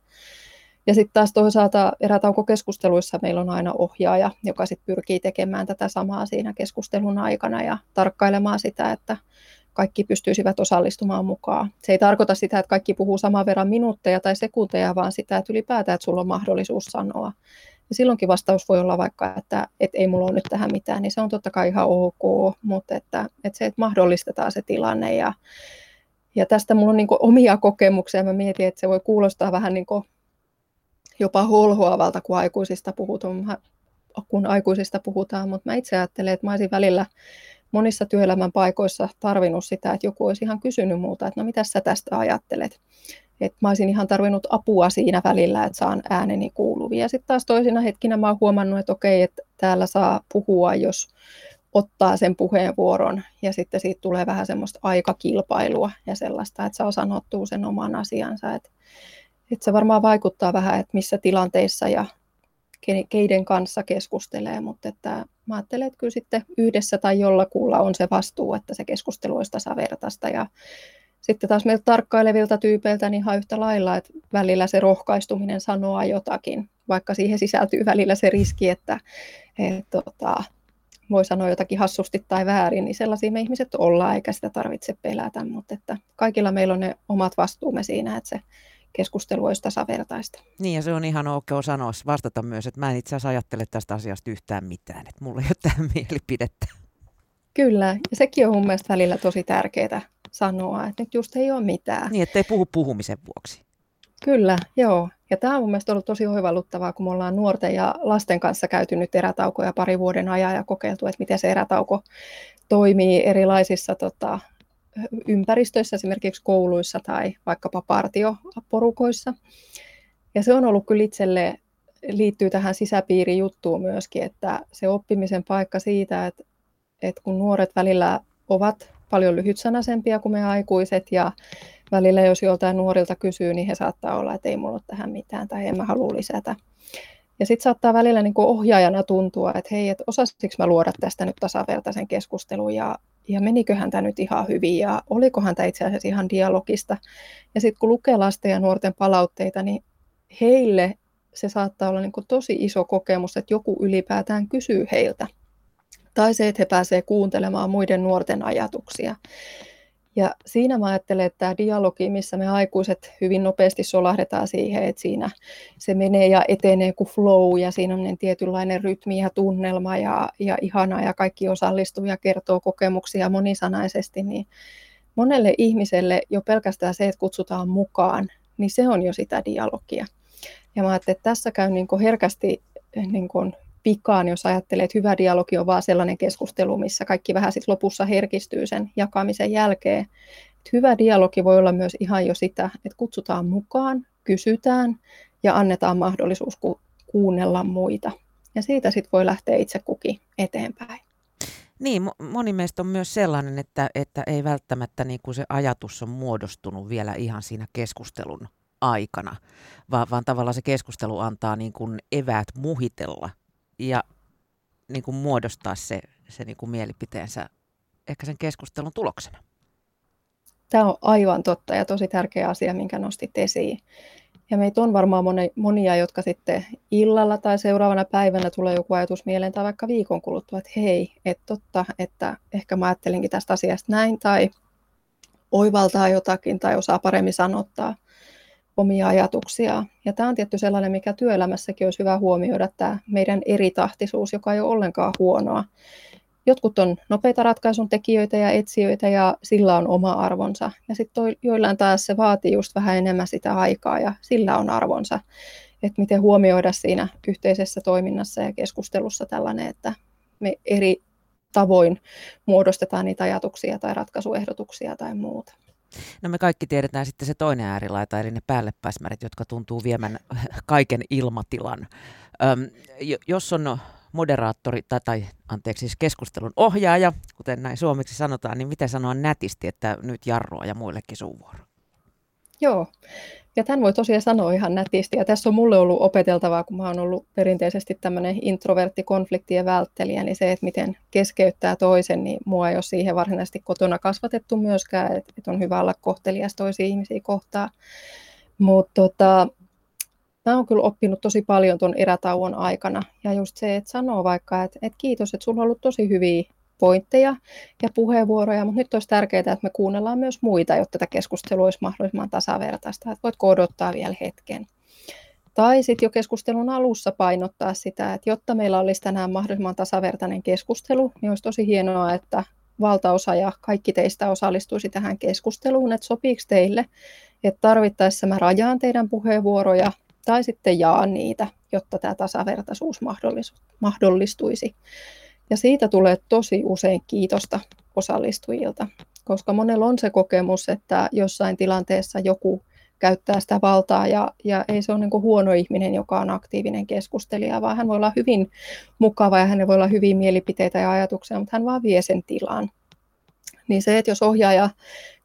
Ja sitten taas toisaalta erätaukokeskusteluissa meillä on aina ohjaaja, joka sitten pyrkii tekemään tätä samaa siinä keskustelun aikana ja tarkkailemaan sitä, että kaikki pystyisivät osallistumaan mukaan. Se ei tarkoita sitä, että kaikki puhuu saman verran minuutteja tai sekunteja, vaan sitä, että ylipäätään, että sulla on mahdollisuus sanoa. Ja silloinkin vastaus voi olla vaikka, että, että ei mulla ole nyt tähän mitään, niin se on totta kai ihan ok, mutta että, että se, että mahdollistetaan se tilanne. Ja, ja tästä mulla on niin omia kokemuksia. Mä mietin, että se voi kuulostaa vähän niin jopa holhoavalta, kun aikuisista puhutaan, kun aikuisista puhutaan, mutta mä itse ajattelen, että mä olisin välillä monissa työelämän paikoissa tarvinnut sitä, että joku olisi ihan kysynyt muuta, että no mitä sä tästä ajattelet. Et mä olisin ihan tarvinnut apua siinä välillä, että saan ääneni kuuluvia. Sitten taas toisina hetkinä mä oon huomannut, että okei, että täällä saa puhua, jos ottaa sen puheenvuoron ja sitten siitä tulee vähän semmoista aikakilpailua ja sellaista, että saa sanottua sen oman asiansa. Että, että se varmaan vaikuttaa vähän, että missä tilanteissa ja keiden kanssa keskustelee, mutta että mä ajattelen, että kyllä sitten yhdessä tai jollakulla on se vastuu, että se keskustelu olisi tasavertaista. Ja sitten taas meiltä tarkkailevilta tyypeiltä niin ihan yhtä lailla, että välillä se rohkaistuminen sanoa jotakin, vaikka siihen sisältyy välillä se riski, että et, tota, voi sanoa jotakin hassusti tai väärin, niin sellaisia me ihmiset ollaan, eikä sitä tarvitse pelätä, mutta että kaikilla meillä on ne omat vastuumme siinä, että se keskustelu olisi tasavertaista. Niin ja se on ihan ok sanoa, vastata myös, että mä en itse asiassa ajattele tästä asiasta yhtään mitään, että mulla ei ole tähän mielipidettä. Kyllä, ja sekin on mun mielestä välillä tosi tärkeää sanoa, että nyt just ei ole mitään. Niin, ettei puhu puhumisen vuoksi. Kyllä, joo. Ja tämä on mun mielestä ollut tosi oivalluttavaa, kun me ollaan nuorten ja lasten kanssa käyty nyt erätaukoja pari vuoden ajan ja kokeiltu, että miten se erätauko toimii erilaisissa tota, ympäristöissä, esimerkiksi kouluissa tai vaikkapa partioporukoissa. Ja se on ollut kyllä itselle, liittyy tähän sisäpiirijuttuun myöskin, että se oppimisen paikka siitä, että, että kun nuoret välillä ovat paljon lyhytsanaisempia kuin me aikuiset ja välillä jos joltain nuorilta kysyy, niin he saattaa olla, että ei mulla ole tähän mitään tai en mä halua lisätä. Ja sitten saattaa välillä niin kuin ohjaajana tuntua, että hei, että osasiko mä luoda tästä nyt tasavertaisen keskustelun ja, ja meniköhän tämä nyt ihan hyvin ja olikohan tämä itse asiassa ihan dialogista. Ja sitten kun lukee lasten ja nuorten palautteita, niin heille se saattaa olla niin kuin tosi iso kokemus, että joku ylipäätään kysyy heiltä. Tai se, että he pääsevät kuuntelemaan muiden nuorten ajatuksia. Ja siinä mä ajattelen, että tämä dialogi, missä me aikuiset hyvin nopeasti solahdetaan siihen, että siinä se menee ja etenee kuin flow ja siinä on tietynlainen rytmi ja tunnelma ja, ja ihana ja kaikki osallistuu ja kertoo kokemuksia monisanaisesti, niin monelle ihmiselle jo pelkästään se, että kutsutaan mukaan, niin se on jo sitä dialogia. Ja mä ajattelen, että tässä käy niin herkästi niin pikaan, jos ajattelee, että hyvä dialogi on vaan sellainen keskustelu, missä kaikki vähän sit lopussa herkistyy sen jakamisen jälkeen. Että hyvä dialogi voi olla myös ihan jo sitä, että kutsutaan mukaan, kysytään ja annetaan mahdollisuus ku- kuunnella muita. Ja siitä sitten voi lähteä itse kukin eteenpäin. Niin, moni meistä on myös sellainen, että, että ei välttämättä niin kuin se ajatus on muodostunut vielä ihan siinä keskustelun aikana, vaan, vaan tavallaan se keskustelu antaa niin kuin eväät muhitella ja niin kuin muodostaa se, se niin kuin mielipiteensä ehkä sen keskustelun tuloksena. Tämä on aivan totta ja tosi tärkeä asia, minkä nostit esiin. Ja meitä on varmaan monia, jotka sitten illalla tai seuraavana päivänä tulee joku ajatus mieleen tai vaikka viikon kuluttua, että hei, että totta, että ehkä mä ajattelinkin tästä asiasta näin tai oivaltaa jotakin tai osaa paremmin sanottaa omia ajatuksia. Ja tämä on tietty sellainen, mikä työelämässäkin olisi hyvä huomioida, tämä meidän eritahtisuus, joka ei ole ollenkaan huonoa. Jotkut on nopeita ratkaisun tekijöitä ja etsijöitä ja sillä on oma arvonsa. Ja sitten joillain taas se vaatii just vähän enemmän sitä aikaa ja sillä on arvonsa. Että miten huomioida siinä yhteisessä toiminnassa ja keskustelussa tällainen, että me eri tavoin muodostetaan niitä ajatuksia tai ratkaisuehdotuksia tai muuta. No me kaikki tiedetään sitten se toinen äärilaita, eli ne päällepäsmärit, jotka tuntuu viemän kaiken ilmatilan. Öm, jos on moderaattori, tai, tai anteeksi, siis keskustelun ohjaaja, kuten näin suomeksi sanotaan, niin miten sanoa nätisti, että nyt jarrua ja muillekin suuvuoro? Joo, ja tämän voi tosiaan sanoa ihan nätisti. Ja tässä on mulle ollut opeteltavaa, kun mä oon ollut perinteisesti tämmöinen introvertti konfliktien välttelijä, niin se, että miten keskeyttää toisen, niin mua ei ole siihen varsinaisesti kotona kasvatettu myöskään, että, on hyvä olla kohtelias toisia ihmisiä kohtaan. Mutta tota, mä oon kyllä oppinut tosi paljon tuon erätauon aikana. Ja just se, että sanoo vaikka, että, että kiitos, että sulla on ollut tosi hyviä pointteja ja puheenvuoroja, mutta nyt olisi tärkeää, että me kuunnellaan myös muita, jotta tätä keskustelua olisi mahdollisimman tasavertaista. Että voitko odottaa vielä hetken. Tai sitten jo keskustelun alussa painottaa sitä, että jotta meillä olisi tänään mahdollisimman tasavertainen keskustelu, niin olisi tosi hienoa, että valtaosa ja kaikki teistä osallistuisi tähän keskusteluun, että sopiiko teille, että tarvittaessa mä rajaan teidän puheenvuoroja tai sitten jaan niitä, jotta tämä tasavertaisuus mahdollistuisi. Ja siitä tulee tosi usein kiitosta osallistujilta, koska monella on se kokemus, että jossain tilanteessa joku käyttää sitä valtaa ja, ja ei se ole niin huono ihminen, joka on aktiivinen keskustelija, vaan hän voi olla hyvin mukava ja hänellä voi olla hyviä mielipiteitä ja ajatuksia, mutta hän vaan vie sen tilan. Niin se, että jos ohjaaja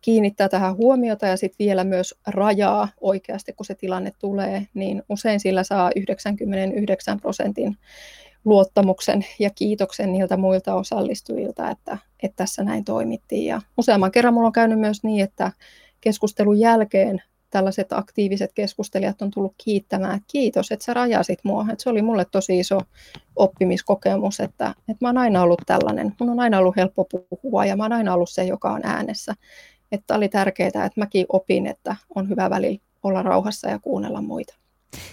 kiinnittää tähän huomiota ja sitten vielä myös rajaa oikeasti, kun se tilanne tulee, niin usein sillä saa 99 prosentin luottamuksen ja kiitoksen niiltä muilta osallistujilta, että, että tässä näin toimittiin. Ja useamman kerran mulla on käynyt myös niin, että keskustelun jälkeen tällaiset aktiiviset keskustelijat on tullut kiittämään, että kiitos, että sä rajasit mua. Että se oli mulle tosi iso oppimiskokemus, että, että mä oon aina ollut tällainen. Mun on aina ollut helppo puhua ja mä oon aina ollut se, joka on äänessä. Että oli tärkeää, että mäkin opin, että on hyvä välillä olla rauhassa ja kuunnella muita.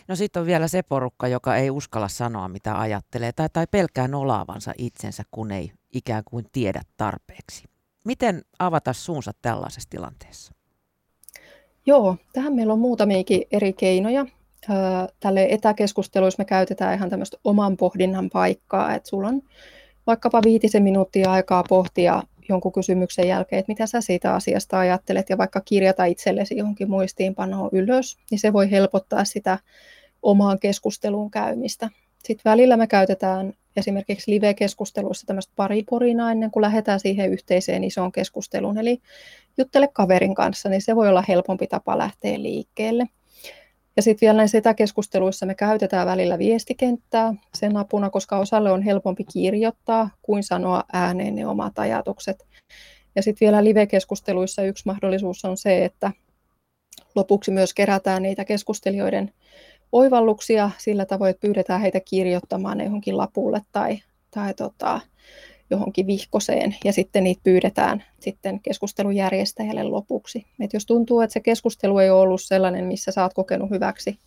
No sitten on vielä se porukka, joka ei uskalla sanoa, mitä ajattelee, tai, tai pelkää nolaavansa itsensä, kun ei ikään kuin tiedä tarpeeksi. Miten avata suunsa tällaisessa tilanteessa? Joo, tähän meillä on muutamiakin eri keinoja. Tälle etäkeskusteluissa me käytetään ihan tämmöistä oman pohdinnan paikkaa, että sulla on vaikkapa viitisen minuuttia aikaa pohtia jonkun kysymyksen jälkeen, että mitä sä siitä asiasta ajattelet ja vaikka kirjata itsellesi johonkin muistiinpanoon ylös, niin se voi helpottaa sitä omaan keskusteluun käymistä. Sitten välillä me käytetään esimerkiksi live-keskusteluissa tämmöistä pariporinaa ennen kuin lähdetään siihen yhteiseen isoon keskusteluun, eli juttele kaverin kanssa, niin se voi olla helpompi tapa lähteä liikkeelle. Ja sitten vielä näissä etäkeskusteluissa me käytetään välillä viestikenttää sen apuna, koska osalle on helpompi kirjoittaa kuin sanoa ääneen ne omat ajatukset. Ja sitten vielä live-keskusteluissa yksi mahdollisuus on se, että lopuksi myös kerätään niitä keskustelijoiden oivalluksia sillä tavoin, että pyydetään heitä kirjoittamaan ne johonkin lapulle tai, tai tota, johonkin vihkoseen ja sitten niitä pyydetään sitten keskustelun järjestäjälle lopuksi. Et jos tuntuu, että se keskustelu ei ole ollut sellainen, missä sä oot kokenut hyväksi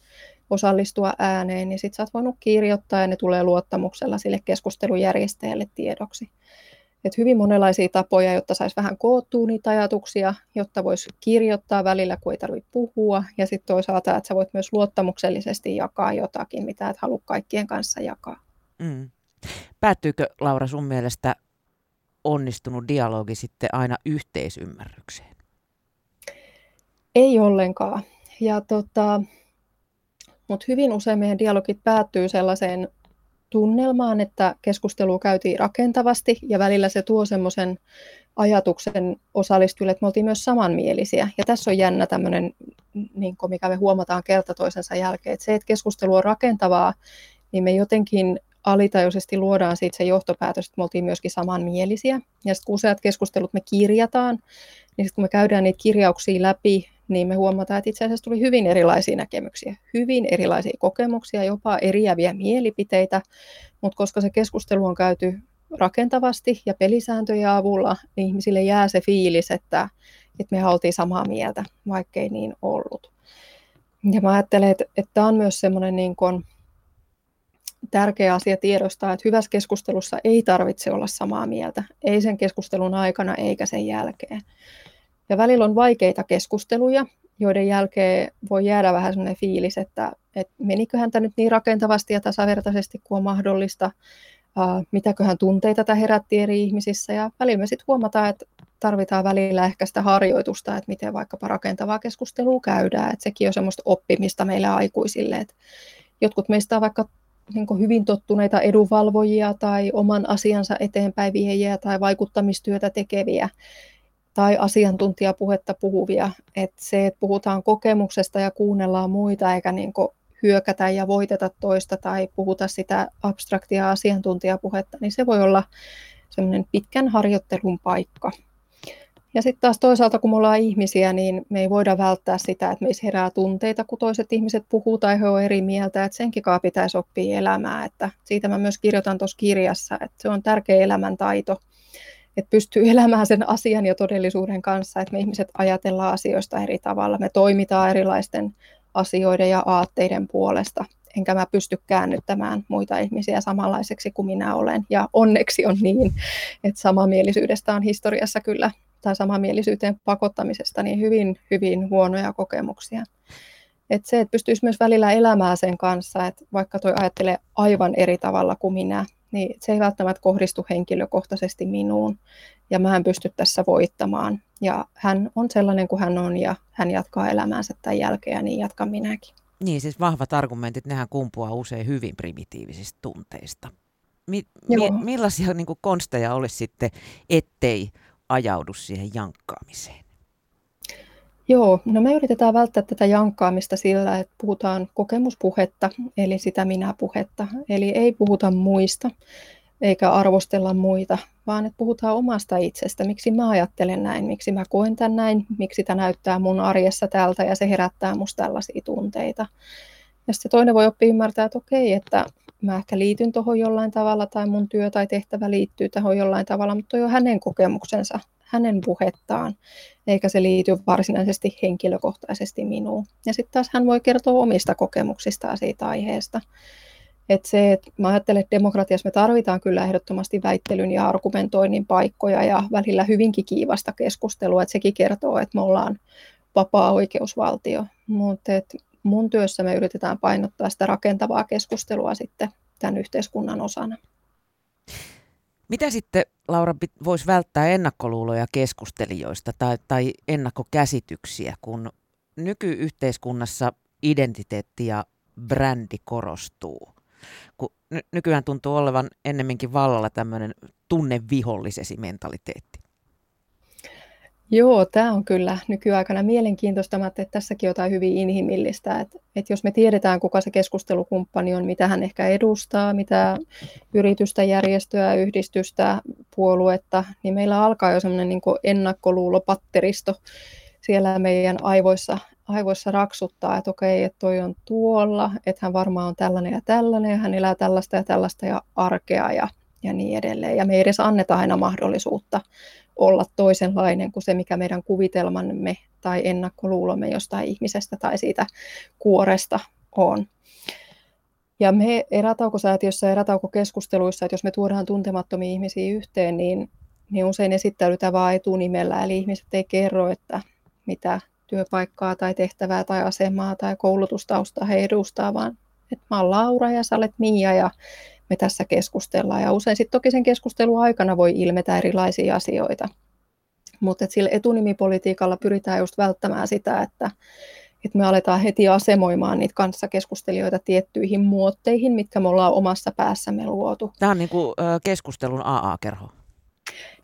osallistua ääneen, niin sitten sä oot voinut kirjoittaa ja ne tulee luottamuksella sille keskustelun järjestäjälle tiedoksi. Et hyvin monenlaisia tapoja, jotta saisi vähän koottua niitä ajatuksia, jotta voisi kirjoittaa välillä, kun ei tarvitse puhua. Ja sitten toisaalta, että sä voit myös luottamuksellisesti jakaa jotakin, mitä et halua kaikkien kanssa jakaa. Mm. Päättyykö Laura sun mielestä onnistunut dialogi sitten aina yhteisymmärrykseen? Ei ollenkaan. Ja tota, mutta hyvin usein meidän dialogit päättyy sellaiseen tunnelmaan, että keskustelu käytiin rakentavasti ja välillä se tuo semmoisen ajatuksen osallistujille, että me oltiin myös samanmielisiä. Ja tässä on jännä tämmöinen, niin mikä me huomataan kerta toisensa jälkeen, että se, että keskustelu on rakentavaa, niin me jotenkin alitajuisesti luodaan siitä se johtopäätös, että me oltiin myöskin samanmielisiä. Ja sitten kun useat keskustelut me kirjataan, niin sitten kun me käydään niitä kirjauksia läpi, niin me huomataan, että itse asiassa tuli hyvin erilaisia näkemyksiä, hyvin erilaisia kokemuksia, jopa eriäviä mielipiteitä, mutta koska se keskustelu on käyty rakentavasti ja pelisääntöjen avulla, niin ihmisille jää se fiilis, että, että me oltiin samaa mieltä, vaikkei niin ollut. Ja mä ajattelen, että, että tämä on myös semmoinen niin kuin, tärkeä asia tiedostaa, että hyvässä keskustelussa ei tarvitse olla samaa mieltä, ei sen keskustelun aikana eikä sen jälkeen. Ja välillä on vaikeita keskusteluja, joiden jälkeen voi jäädä vähän sellainen fiilis, että, että meniköhän tämä nyt niin rakentavasti ja tasavertaisesti kuin on mahdollista, uh, mitäköhän tunteita tämä herätti eri ihmisissä. Ja välillä me sitten huomataan, että tarvitaan välillä ehkä sitä harjoitusta, että miten vaikkapa rakentavaa keskustelua käydään. Että sekin on semmoista oppimista meille aikuisille. Että jotkut meistä on vaikka niin hyvin tottuneita edunvalvojia tai oman asiansa eteenpäin viejiä tai vaikuttamistyötä tekeviä tai asiantuntijapuhetta puhuvia. Että se, että puhutaan kokemuksesta ja kuunnellaan muita eikä niin hyökätä ja voiteta toista tai puhuta sitä abstraktia asiantuntijapuhetta, niin se voi olla semmoinen pitkän harjoittelun paikka. Ja sitten taas toisaalta, kun me ollaan ihmisiä, niin me ei voida välttää sitä, että meissä herää tunteita, kun toiset ihmiset puhuu tai he ovat eri mieltä, että senkin pitäisi oppia elämää. Että siitä mä myös kirjoitan tuossa kirjassa, että se on tärkeä elämäntaito, että pystyy elämään sen asian ja todellisuuden kanssa, että me ihmiset ajatellaan asioista eri tavalla, me toimitaan erilaisten asioiden ja aatteiden puolesta, enkä mä pysty käännyttämään muita ihmisiä samanlaiseksi kuin minä olen. Ja onneksi on niin, että samanmielisyydestä on historiassa kyllä tai samanmielisyyteen pakottamisesta niin hyvin, hyvin huonoja kokemuksia. Et se, että pystyisi myös välillä elämään sen kanssa, että vaikka toi ajattelee aivan eri tavalla kuin minä, niin se ei välttämättä kohdistu henkilökohtaisesti minuun. Ja mä en pysty tässä voittamaan. Ja hän on sellainen kuin hän on ja hän jatkaa elämäänsä tämän jälkeen ja niin jatkan minäkin. Niin, siis vahvat argumentit, nehän kumpuaa usein hyvin primitiivisistä tunteista. Mi- mi- millaisia niin kuin konsteja olisi sitten, ettei ajaudu siihen jankkaamiseen? Joo, no me yritetään välttää tätä jankkaamista sillä, että puhutaan kokemuspuhetta, eli sitä minä-puhetta. Eli ei puhuta muista eikä arvostella muita, vaan että puhutaan omasta itsestä, miksi mä ajattelen näin, miksi mä koen tämän näin, miksi tämä näyttää mun arjessa tältä ja se herättää musta tällaisia tunteita. Ja sitten toinen voi oppia ymmärtää, että okei, että mä ehkä liityn tuohon jollain tavalla tai mun työ tai tehtävä liittyy tähän jollain tavalla, mutta on hänen kokemuksensa. hänen puhettaan, eikä se liity varsinaisesti henkilökohtaisesti minuun. Ja sitten taas hän voi kertoa omista kokemuksistaan siitä aiheesta. Että se, että mä ajattelen, että demokratiassa me tarvitaan kyllä ehdottomasti väittelyn ja argumentoinnin paikkoja ja välillä hyvinkin kiivasta keskustelua, että sekin kertoo, että me ollaan vapaa oikeusvaltio. Mutta mun työssä me yritetään painottaa sitä rakentavaa keskustelua sitten tämän yhteiskunnan osana. Mitä sitten, Laura, voisi välttää ennakkoluuloja keskustelijoista tai, tai ennakkokäsityksiä, kun nykyyhteiskunnassa identiteetti ja brändi korostuu? Kun ny- nykyään tuntuu olevan ennemminkin vallalla tämmöinen tunnevihollisesi mentaliteetti. Joo, tämä on kyllä nykyaikana mielenkiintoista, että tässäkin jotain hyvin inhimillistä, että, että jos me tiedetään, kuka se keskustelukumppani on, mitä hän ehkä edustaa, mitä yritystä, järjestöä, yhdistystä, puoluetta, niin meillä alkaa jo semmoinen niin ennakkoluulopatteristo siellä meidän aivoissa, aivoissa raksuttaa, että okei, että toi on tuolla, että hän varmaan on tällainen ja tällainen, ja hän elää tällaista ja tällaista ja arkea ja, ja niin edelleen. Ja me ei edes anneta aina mahdollisuutta olla toisenlainen kuin se, mikä meidän kuvitelmamme tai ennakkoluulomme jostain ihmisestä tai siitä kuoresta on. Ja me erätaukosäätiössä ja erätaukokeskusteluissa, että jos me tuodaan tuntemattomia ihmisiä yhteen, niin, niin usein esittäydytään vain etunimellä, eli ihmiset ei kerro, että mitä työpaikkaa tai tehtävää tai asemaa tai koulutustausta he edustaa, vaan että mä oon Laura ja sä olet Mia ja me tässä keskustellaan. Ja usein sitten toki sen keskustelun aikana voi ilmetä erilaisia asioita. Mutta sillä etunimipolitiikalla pyritään just välttämään sitä, että, että me aletaan heti asemoimaan niitä kanssakeskustelijoita tiettyihin muotteihin, mitkä me ollaan omassa päässämme luotu. Tämä on niin kuin keskustelun AA-kerho.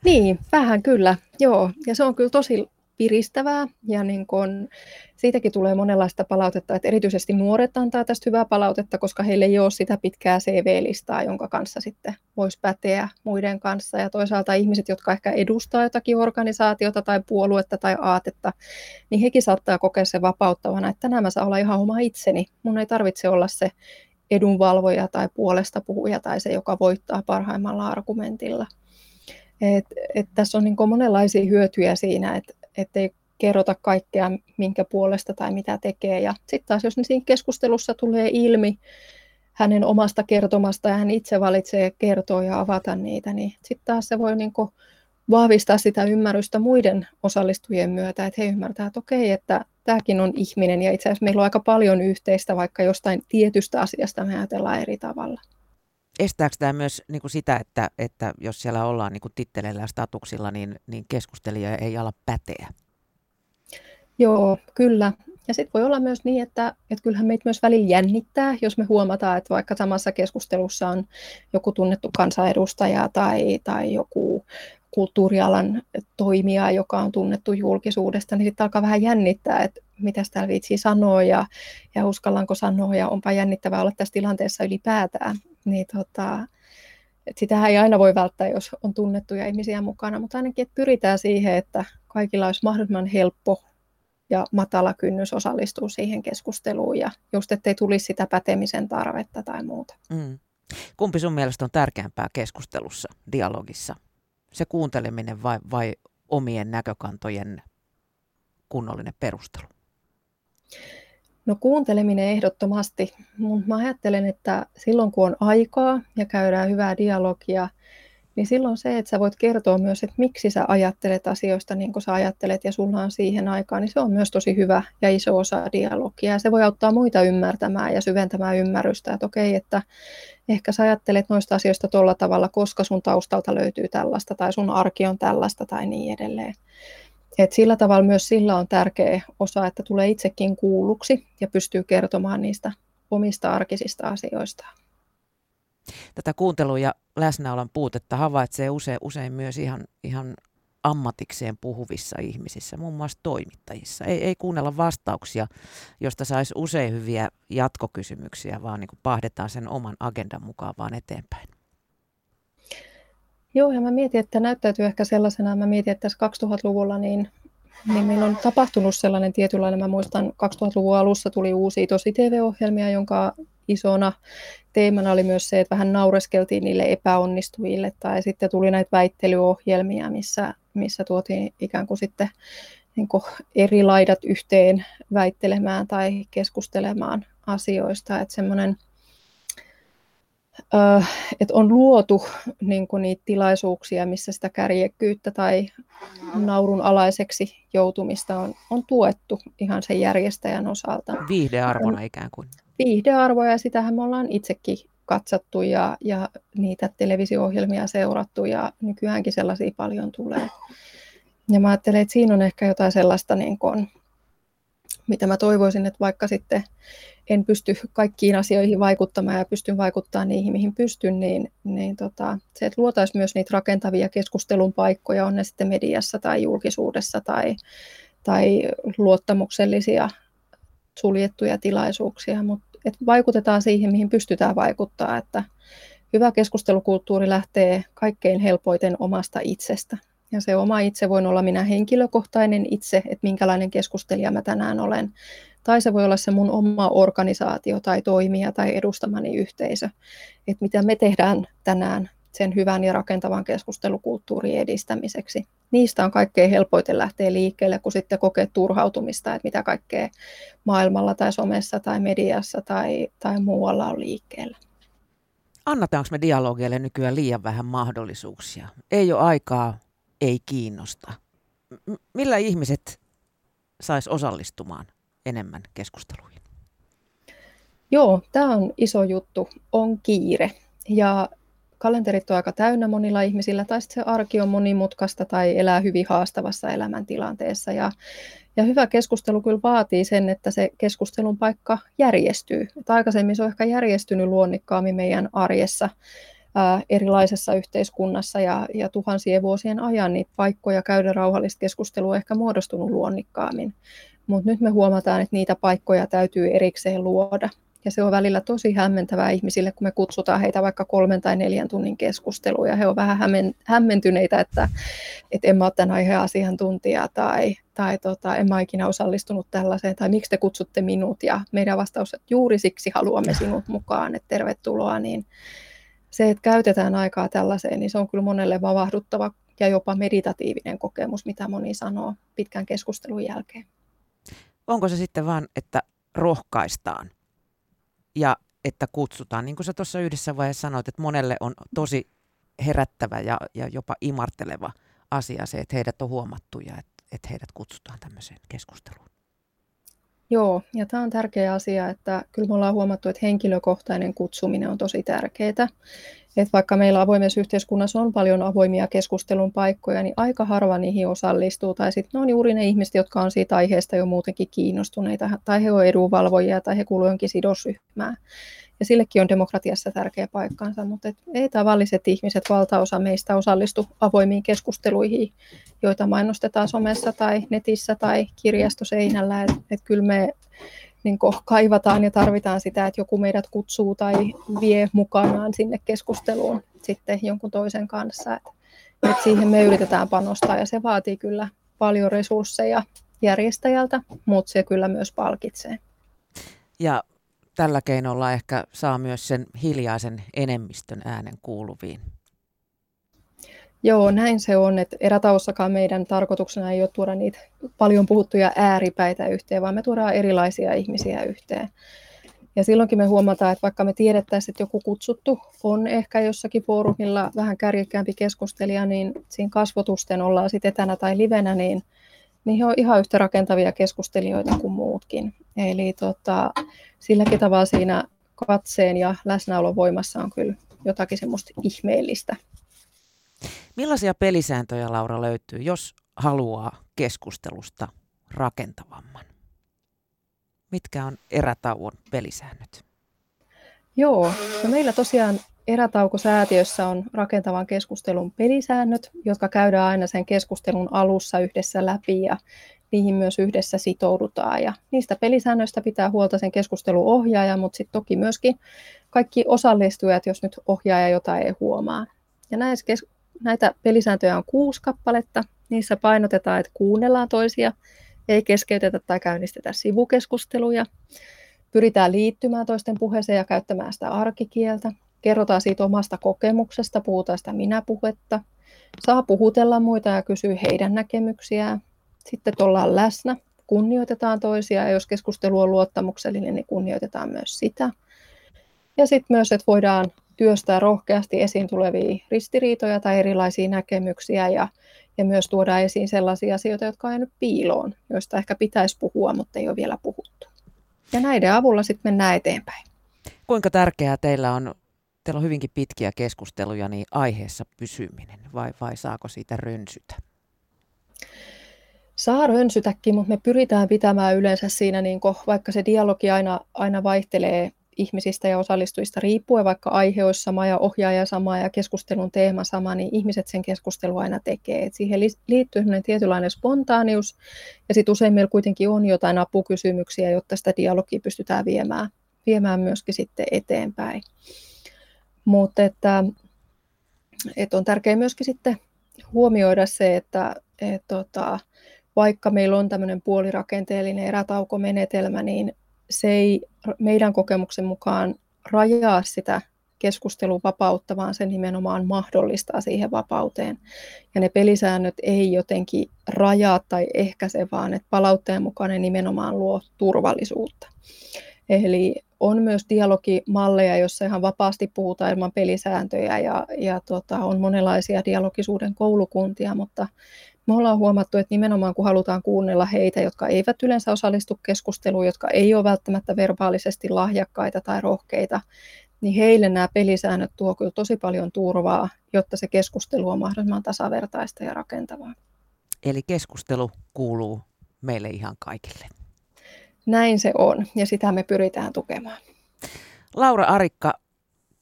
Niin, vähän kyllä, joo. Ja se on kyllä tosi piristävää ja niin kun, siitäkin tulee monenlaista palautetta, että erityisesti nuoret antaa tästä hyvää palautetta, koska heille ei ole sitä pitkää CV-listaa, jonka kanssa sitten voisi päteä muiden kanssa. Ja toisaalta ihmiset, jotka ehkä edustaa jotakin organisaatiota tai puoluetta tai aatetta, niin hekin saattaa kokea sen vapauttavana, että tänään mä saan olla ihan oma itseni. Mun ei tarvitse olla se edunvalvoja tai puolesta puhuja tai se, joka voittaa parhaimmalla argumentilla. Et, et tässä on niin monenlaisia hyötyjä siinä, että ettei kerrota kaikkea, minkä puolesta tai mitä tekee. Ja sitten taas, jos siinä keskustelussa tulee ilmi hänen omasta kertomasta ja hän itse valitsee kertoa ja avata niitä, niin sitten taas se voi niin vahvistaa sitä ymmärrystä muiden osallistujien myötä, että he ymmärtävät, että okei, että tämäkin on ihminen ja itse asiassa meillä on aika paljon yhteistä, vaikka jostain tietystä asiasta me ajatellaan eri tavalla. Estääkö tämä myös niin kuin sitä, että, että jos siellä ollaan niin kuin titteleillä ja statuksilla, niin, niin keskustelija ei ala päteä? Joo, kyllä. Ja sitten voi olla myös niin, että, että kyllähän meitä myös välillä jännittää, jos me huomataan, että vaikka samassa keskustelussa on joku tunnettu kansanedustaja tai, tai joku kulttuurialan toimija, joka on tunnettu julkisuudesta, niin sitten alkaa vähän jännittää, että mitä täällä viitsii sanoa ja, ja uskallanko sanoa ja onpa jännittävää olla tässä tilanteessa ylipäätään. Niin tota, et sitähän ei aina voi välttää, jos on tunnettuja ihmisiä mukana, mutta ainakin että pyritään siihen, että kaikilla olisi mahdollisimman helppo ja matala kynnys osallistua siihen keskusteluun ja just ettei tulisi sitä pätemisen tarvetta tai muuta. Mm. Kumpi sun mielestä on tärkeämpää keskustelussa, dialogissa? Se kuunteleminen vai, vai omien näkökantojen kunnollinen perustelu? No kuunteleminen ehdottomasti, mutta mä ajattelen, että silloin kun on aikaa ja käydään hyvää dialogia, niin silloin se, että sä voit kertoa myös, että miksi sä ajattelet asioista niin kuin sä ajattelet ja sulla on siihen aikaan, niin se on myös tosi hyvä ja iso osa dialogia. Ja se voi auttaa muita ymmärtämään ja syventämään ymmärrystä, että okei, että ehkä sä ajattelet noista asioista tuolla tavalla, koska sun taustalta löytyy tällaista tai sun arki on tällaista tai niin edelleen. Et sillä tavalla myös sillä on tärkeä osa, että tulee itsekin kuulluksi ja pystyy kertomaan niistä omista arkisista asioista. Tätä kuuntelun ja läsnäolon puutetta havaitsee usein, usein myös ihan, ihan ammatikseen puhuvissa ihmisissä, muun muassa toimittajissa. Ei, ei kuunnella vastauksia, josta saisi usein hyviä jatkokysymyksiä, vaan niin kuin pahdetaan sen oman agendan mukaan vaan eteenpäin. Joo, ja mä mietin, että näyttäytyy ehkä sellaisena, mä mietin, että tässä 2000-luvulla niin, niin meillä on tapahtunut sellainen tietynlainen, mä muistan 2000-luvun alussa tuli uusia tosi TV-ohjelmia, jonka isona teemana oli myös se, että vähän naureskeltiin niille epäonnistujille, tai sitten tuli näitä väittelyohjelmia, missä, missä tuotiin ikään kuin sitten niin kuin eri laidat yhteen väittelemään tai keskustelemaan asioista. Että semmoinen, että on luotu niin kuin niitä tilaisuuksia, missä sitä kärjekkyyttä tai naurun alaiseksi joutumista on, on tuettu ihan sen järjestäjän osalta. Viihdearvona ikään kuin. Viihdearvoja, ja sitähän me ollaan itsekin katsottu ja, ja niitä televisio-ohjelmia seurattu ja nykyäänkin sellaisia paljon tulee. Ja mä ajattelen, että siinä on ehkä jotain sellaista, niin kuin, mitä mä toivoisin, että vaikka sitten en pysty kaikkiin asioihin vaikuttamaan ja pystyn vaikuttamaan niihin, mihin pystyn, niin, niin tota, se, että luotaisiin myös niitä rakentavia keskustelun paikkoja, on ne sitten mediassa tai julkisuudessa tai, tai luottamuksellisia suljettuja tilaisuuksia, mutta että vaikutetaan siihen, mihin pystytään vaikuttaa, että hyvä keskustelukulttuuri lähtee kaikkein helpoiten omasta itsestä. Ja se oma itse voi olla minä henkilökohtainen itse, että minkälainen keskustelija mä tänään olen. Tai se voi olla se mun oma organisaatio tai toimija tai edustamani yhteisö. Että mitä me tehdään tänään sen hyvän ja rakentavan keskustelukulttuurin edistämiseksi. Niistä on kaikkein helpoiten lähteä liikkeelle, kun sitten kokee turhautumista, että mitä kaikkea maailmalla tai somessa tai mediassa tai, tai muualla on liikkeellä. Annataanko me dialogeille nykyään liian vähän mahdollisuuksia? Ei ole aikaa, ei kiinnosta. M- millä ihmiset sais osallistumaan enemmän keskusteluihin? Joo, tämä on iso juttu. On kiire. Ja kalenterit on aika täynnä monilla ihmisillä, tai sitten se arki on monimutkaista tai elää hyvin haastavassa elämäntilanteessa. Ja, ja hyvä keskustelu kyllä vaatii sen, että se keskustelun paikka järjestyy. Et aikaisemmin se on ehkä järjestynyt luonnikkaammin meidän arjessa erilaisessa yhteiskunnassa ja, ja tuhansien vuosien ajan niitä paikkoja käydä rauhallista keskustelua ehkä muodostunut luonnikkaammin. Mutta nyt me huomataan, että niitä paikkoja täytyy erikseen luoda. Ja se on välillä tosi hämmentävää ihmisille, kun me kutsutaan heitä vaikka kolmen tai neljän tunnin keskusteluun, ja he ovat vähän hämmentyneitä, että, että en mä ole tämän aiheen asiantuntija, tai, tai tota, en mä ikinä osallistunut tällaiseen, tai miksi te kutsutte minut, ja meidän vastaus, että juuri siksi haluamme sinut mukaan, että tervetuloa, niin se, että käytetään aikaa tällaiseen, niin se on kyllä monelle vavahduttava ja jopa meditatiivinen kokemus, mitä moni sanoo pitkän keskustelun jälkeen. Onko se sitten vain, että rohkaistaan ja että kutsutaan. Niin kuin sä tuossa yhdessä vaiheessa sanoit, että monelle on tosi herättävä ja, ja jopa imarteleva asia se, että heidät on huomattu ja että, että heidät kutsutaan tämmöiseen keskusteluun. Joo, ja tämä on tärkeä asia, että kyllä me ollaan huomattu, että henkilökohtainen kutsuminen on tosi tärkeää. Että vaikka meillä avoimessa yhteiskunnassa on paljon avoimia keskustelun paikkoja, niin aika harva niihin osallistuu. Tai sitten ne on juuri ne ihmiset, jotka on siitä aiheesta jo muutenkin kiinnostuneita, tai he on edunvalvojia, tai he kuuluvat jonkin sidosryhmään. Ja sillekin on demokratiassa tärkeä paikkansa, mutta et ei tavalliset ihmiset, valtaosa meistä osallistu avoimiin keskusteluihin, joita mainostetaan somessa tai netissä tai kirjastoseinällä. Että et kyllä me niin kaivataan ja tarvitaan sitä, että joku meidät kutsuu tai vie mukanaan sinne keskusteluun sitten jonkun toisen kanssa. Et, et siihen me yritetään panostaa ja se vaatii kyllä paljon resursseja järjestäjältä, mutta se kyllä myös palkitsee. Ja tällä keinolla ehkä saa myös sen hiljaisen enemmistön äänen kuuluviin. Joo, näin se on. Että erätaussakaan meidän tarkoituksena ei ole tuoda niitä paljon puhuttuja ääripäitä yhteen, vaan me tuodaan erilaisia ihmisiä yhteen. Ja silloinkin me huomataan, että vaikka me tiedettäisiin, että joku kutsuttu on ehkä jossakin foorumilla vähän kärjekkäämpi keskustelija, niin siinä kasvotusten ollaan sitten etänä tai livenä, niin, niin he on ihan yhtä rakentavia keskustelijoita kuin muutkin. Eli tota, silläkin tavalla siinä katseen ja läsnäolon voimassa on kyllä jotakin semmoista ihmeellistä. Millaisia pelisääntöjä Laura löytyy, jos haluaa keskustelusta rakentavamman? Mitkä on erätauon pelisäännöt? Joo, no meillä tosiaan erätaukosäätiössä on rakentavan keskustelun pelisäännöt, jotka käydään aina sen keskustelun alussa yhdessä läpi ja niihin myös yhdessä sitoudutaan. Ja niistä pelisäännöistä pitää huolta sen keskustelun ohjaaja, mutta sitten toki myöskin kaikki osallistujat, jos nyt ohjaaja jotain ei huomaa. Ja näitä pelisääntöjä on kuusi kappaletta. Niissä painotetaan, että kuunnellaan toisia, ei keskeytetä tai käynnistetä sivukeskusteluja. Pyritään liittymään toisten puheeseen ja käyttämään sitä arkikieltä. kerrotaan siitä omasta kokemuksesta, puhutaan sitä minä-puhetta, saa puhutella muita ja kysyä heidän näkemyksiään. Sitten ollaan läsnä, kunnioitetaan toisia ja jos keskustelu on luottamuksellinen, niin kunnioitetaan myös sitä. Ja sitten myös, että voidaan työstää rohkeasti esiin tulevia ristiriitoja tai erilaisia näkemyksiä ja, ja myös tuoda esiin sellaisia asioita, jotka on jäänyt piiloon, joista ehkä pitäisi puhua, mutta ei ole vielä puhuttu. Ja näiden avulla sitten mennään eteenpäin. Kuinka tärkeää teillä on, teillä on hyvinkin pitkiä keskusteluja, niin aiheessa pysyminen vai, vai saako siitä rönsytä? Saa rönsytäkin, mutta me pyritään pitämään yleensä siinä, niin kun, vaikka se dialogi aina, aina vaihtelee ihmisistä ja osallistujista riippuen, vaikka aihe olisi sama ja ohjaaja sama ja keskustelun teema sama, niin ihmiset sen keskustelun aina tekee. Et siihen liittyy tietynlainen spontaanius ja sitten usein meillä kuitenkin on jotain apukysymyksiä, jotta sitä dialogia pystytään viemään, viemään myöskin sitten eteenpäin. Mutta että, että on tärkeää myöskin sitten huomioida se, että et tota, vaikka meillä on tämmöinen puolirakenteellinen erätaukomenetelmä, niin se ei meidän kokemuksen mukaan rajaa sitä keskustelun vapautta, vaan se nimenomaan mahdollistaa siihen vapauteen. Ja ne pelisäännöt ei jotenkin rajaa tai ehkäise, vaan että palautteen mukaan ne nimenomaan luo turvallisuutta. Eli on myös dialogimalleja, joissa ihan vapaasti puhutaan ilman pelisääntöjä ja, ja tota, on monenlaisia dialogisuuden koulukuntia, mutta me ollaan huomattu, että nimenomaan kun halutaan kuunnella heitä, jotka eivät yleensä osallistu keskusteluun, jotka ei ole välttämättä verbaalisesti lahjakkaita tai rohkeita, niin heille nämä pelisäännöt tuo kyllä tosi paljon turvaa, jotta se keskustelu on mahdollisimman tasavertaista ja rakentavaa. Eli keskustelu kuuluu meille ihan kaikille. Näin se on, ja sitä me pyritään tukemaan. Laura Arikka,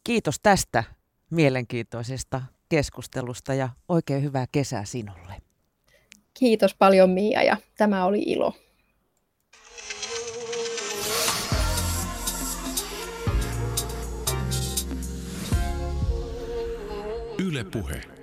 kiitos tästä mielenkiintoisesta keskustelusta ja oikein hyvää kesää sinulle. Kiitos paljon Mia ja tämä oli ilo. Yle Puhe.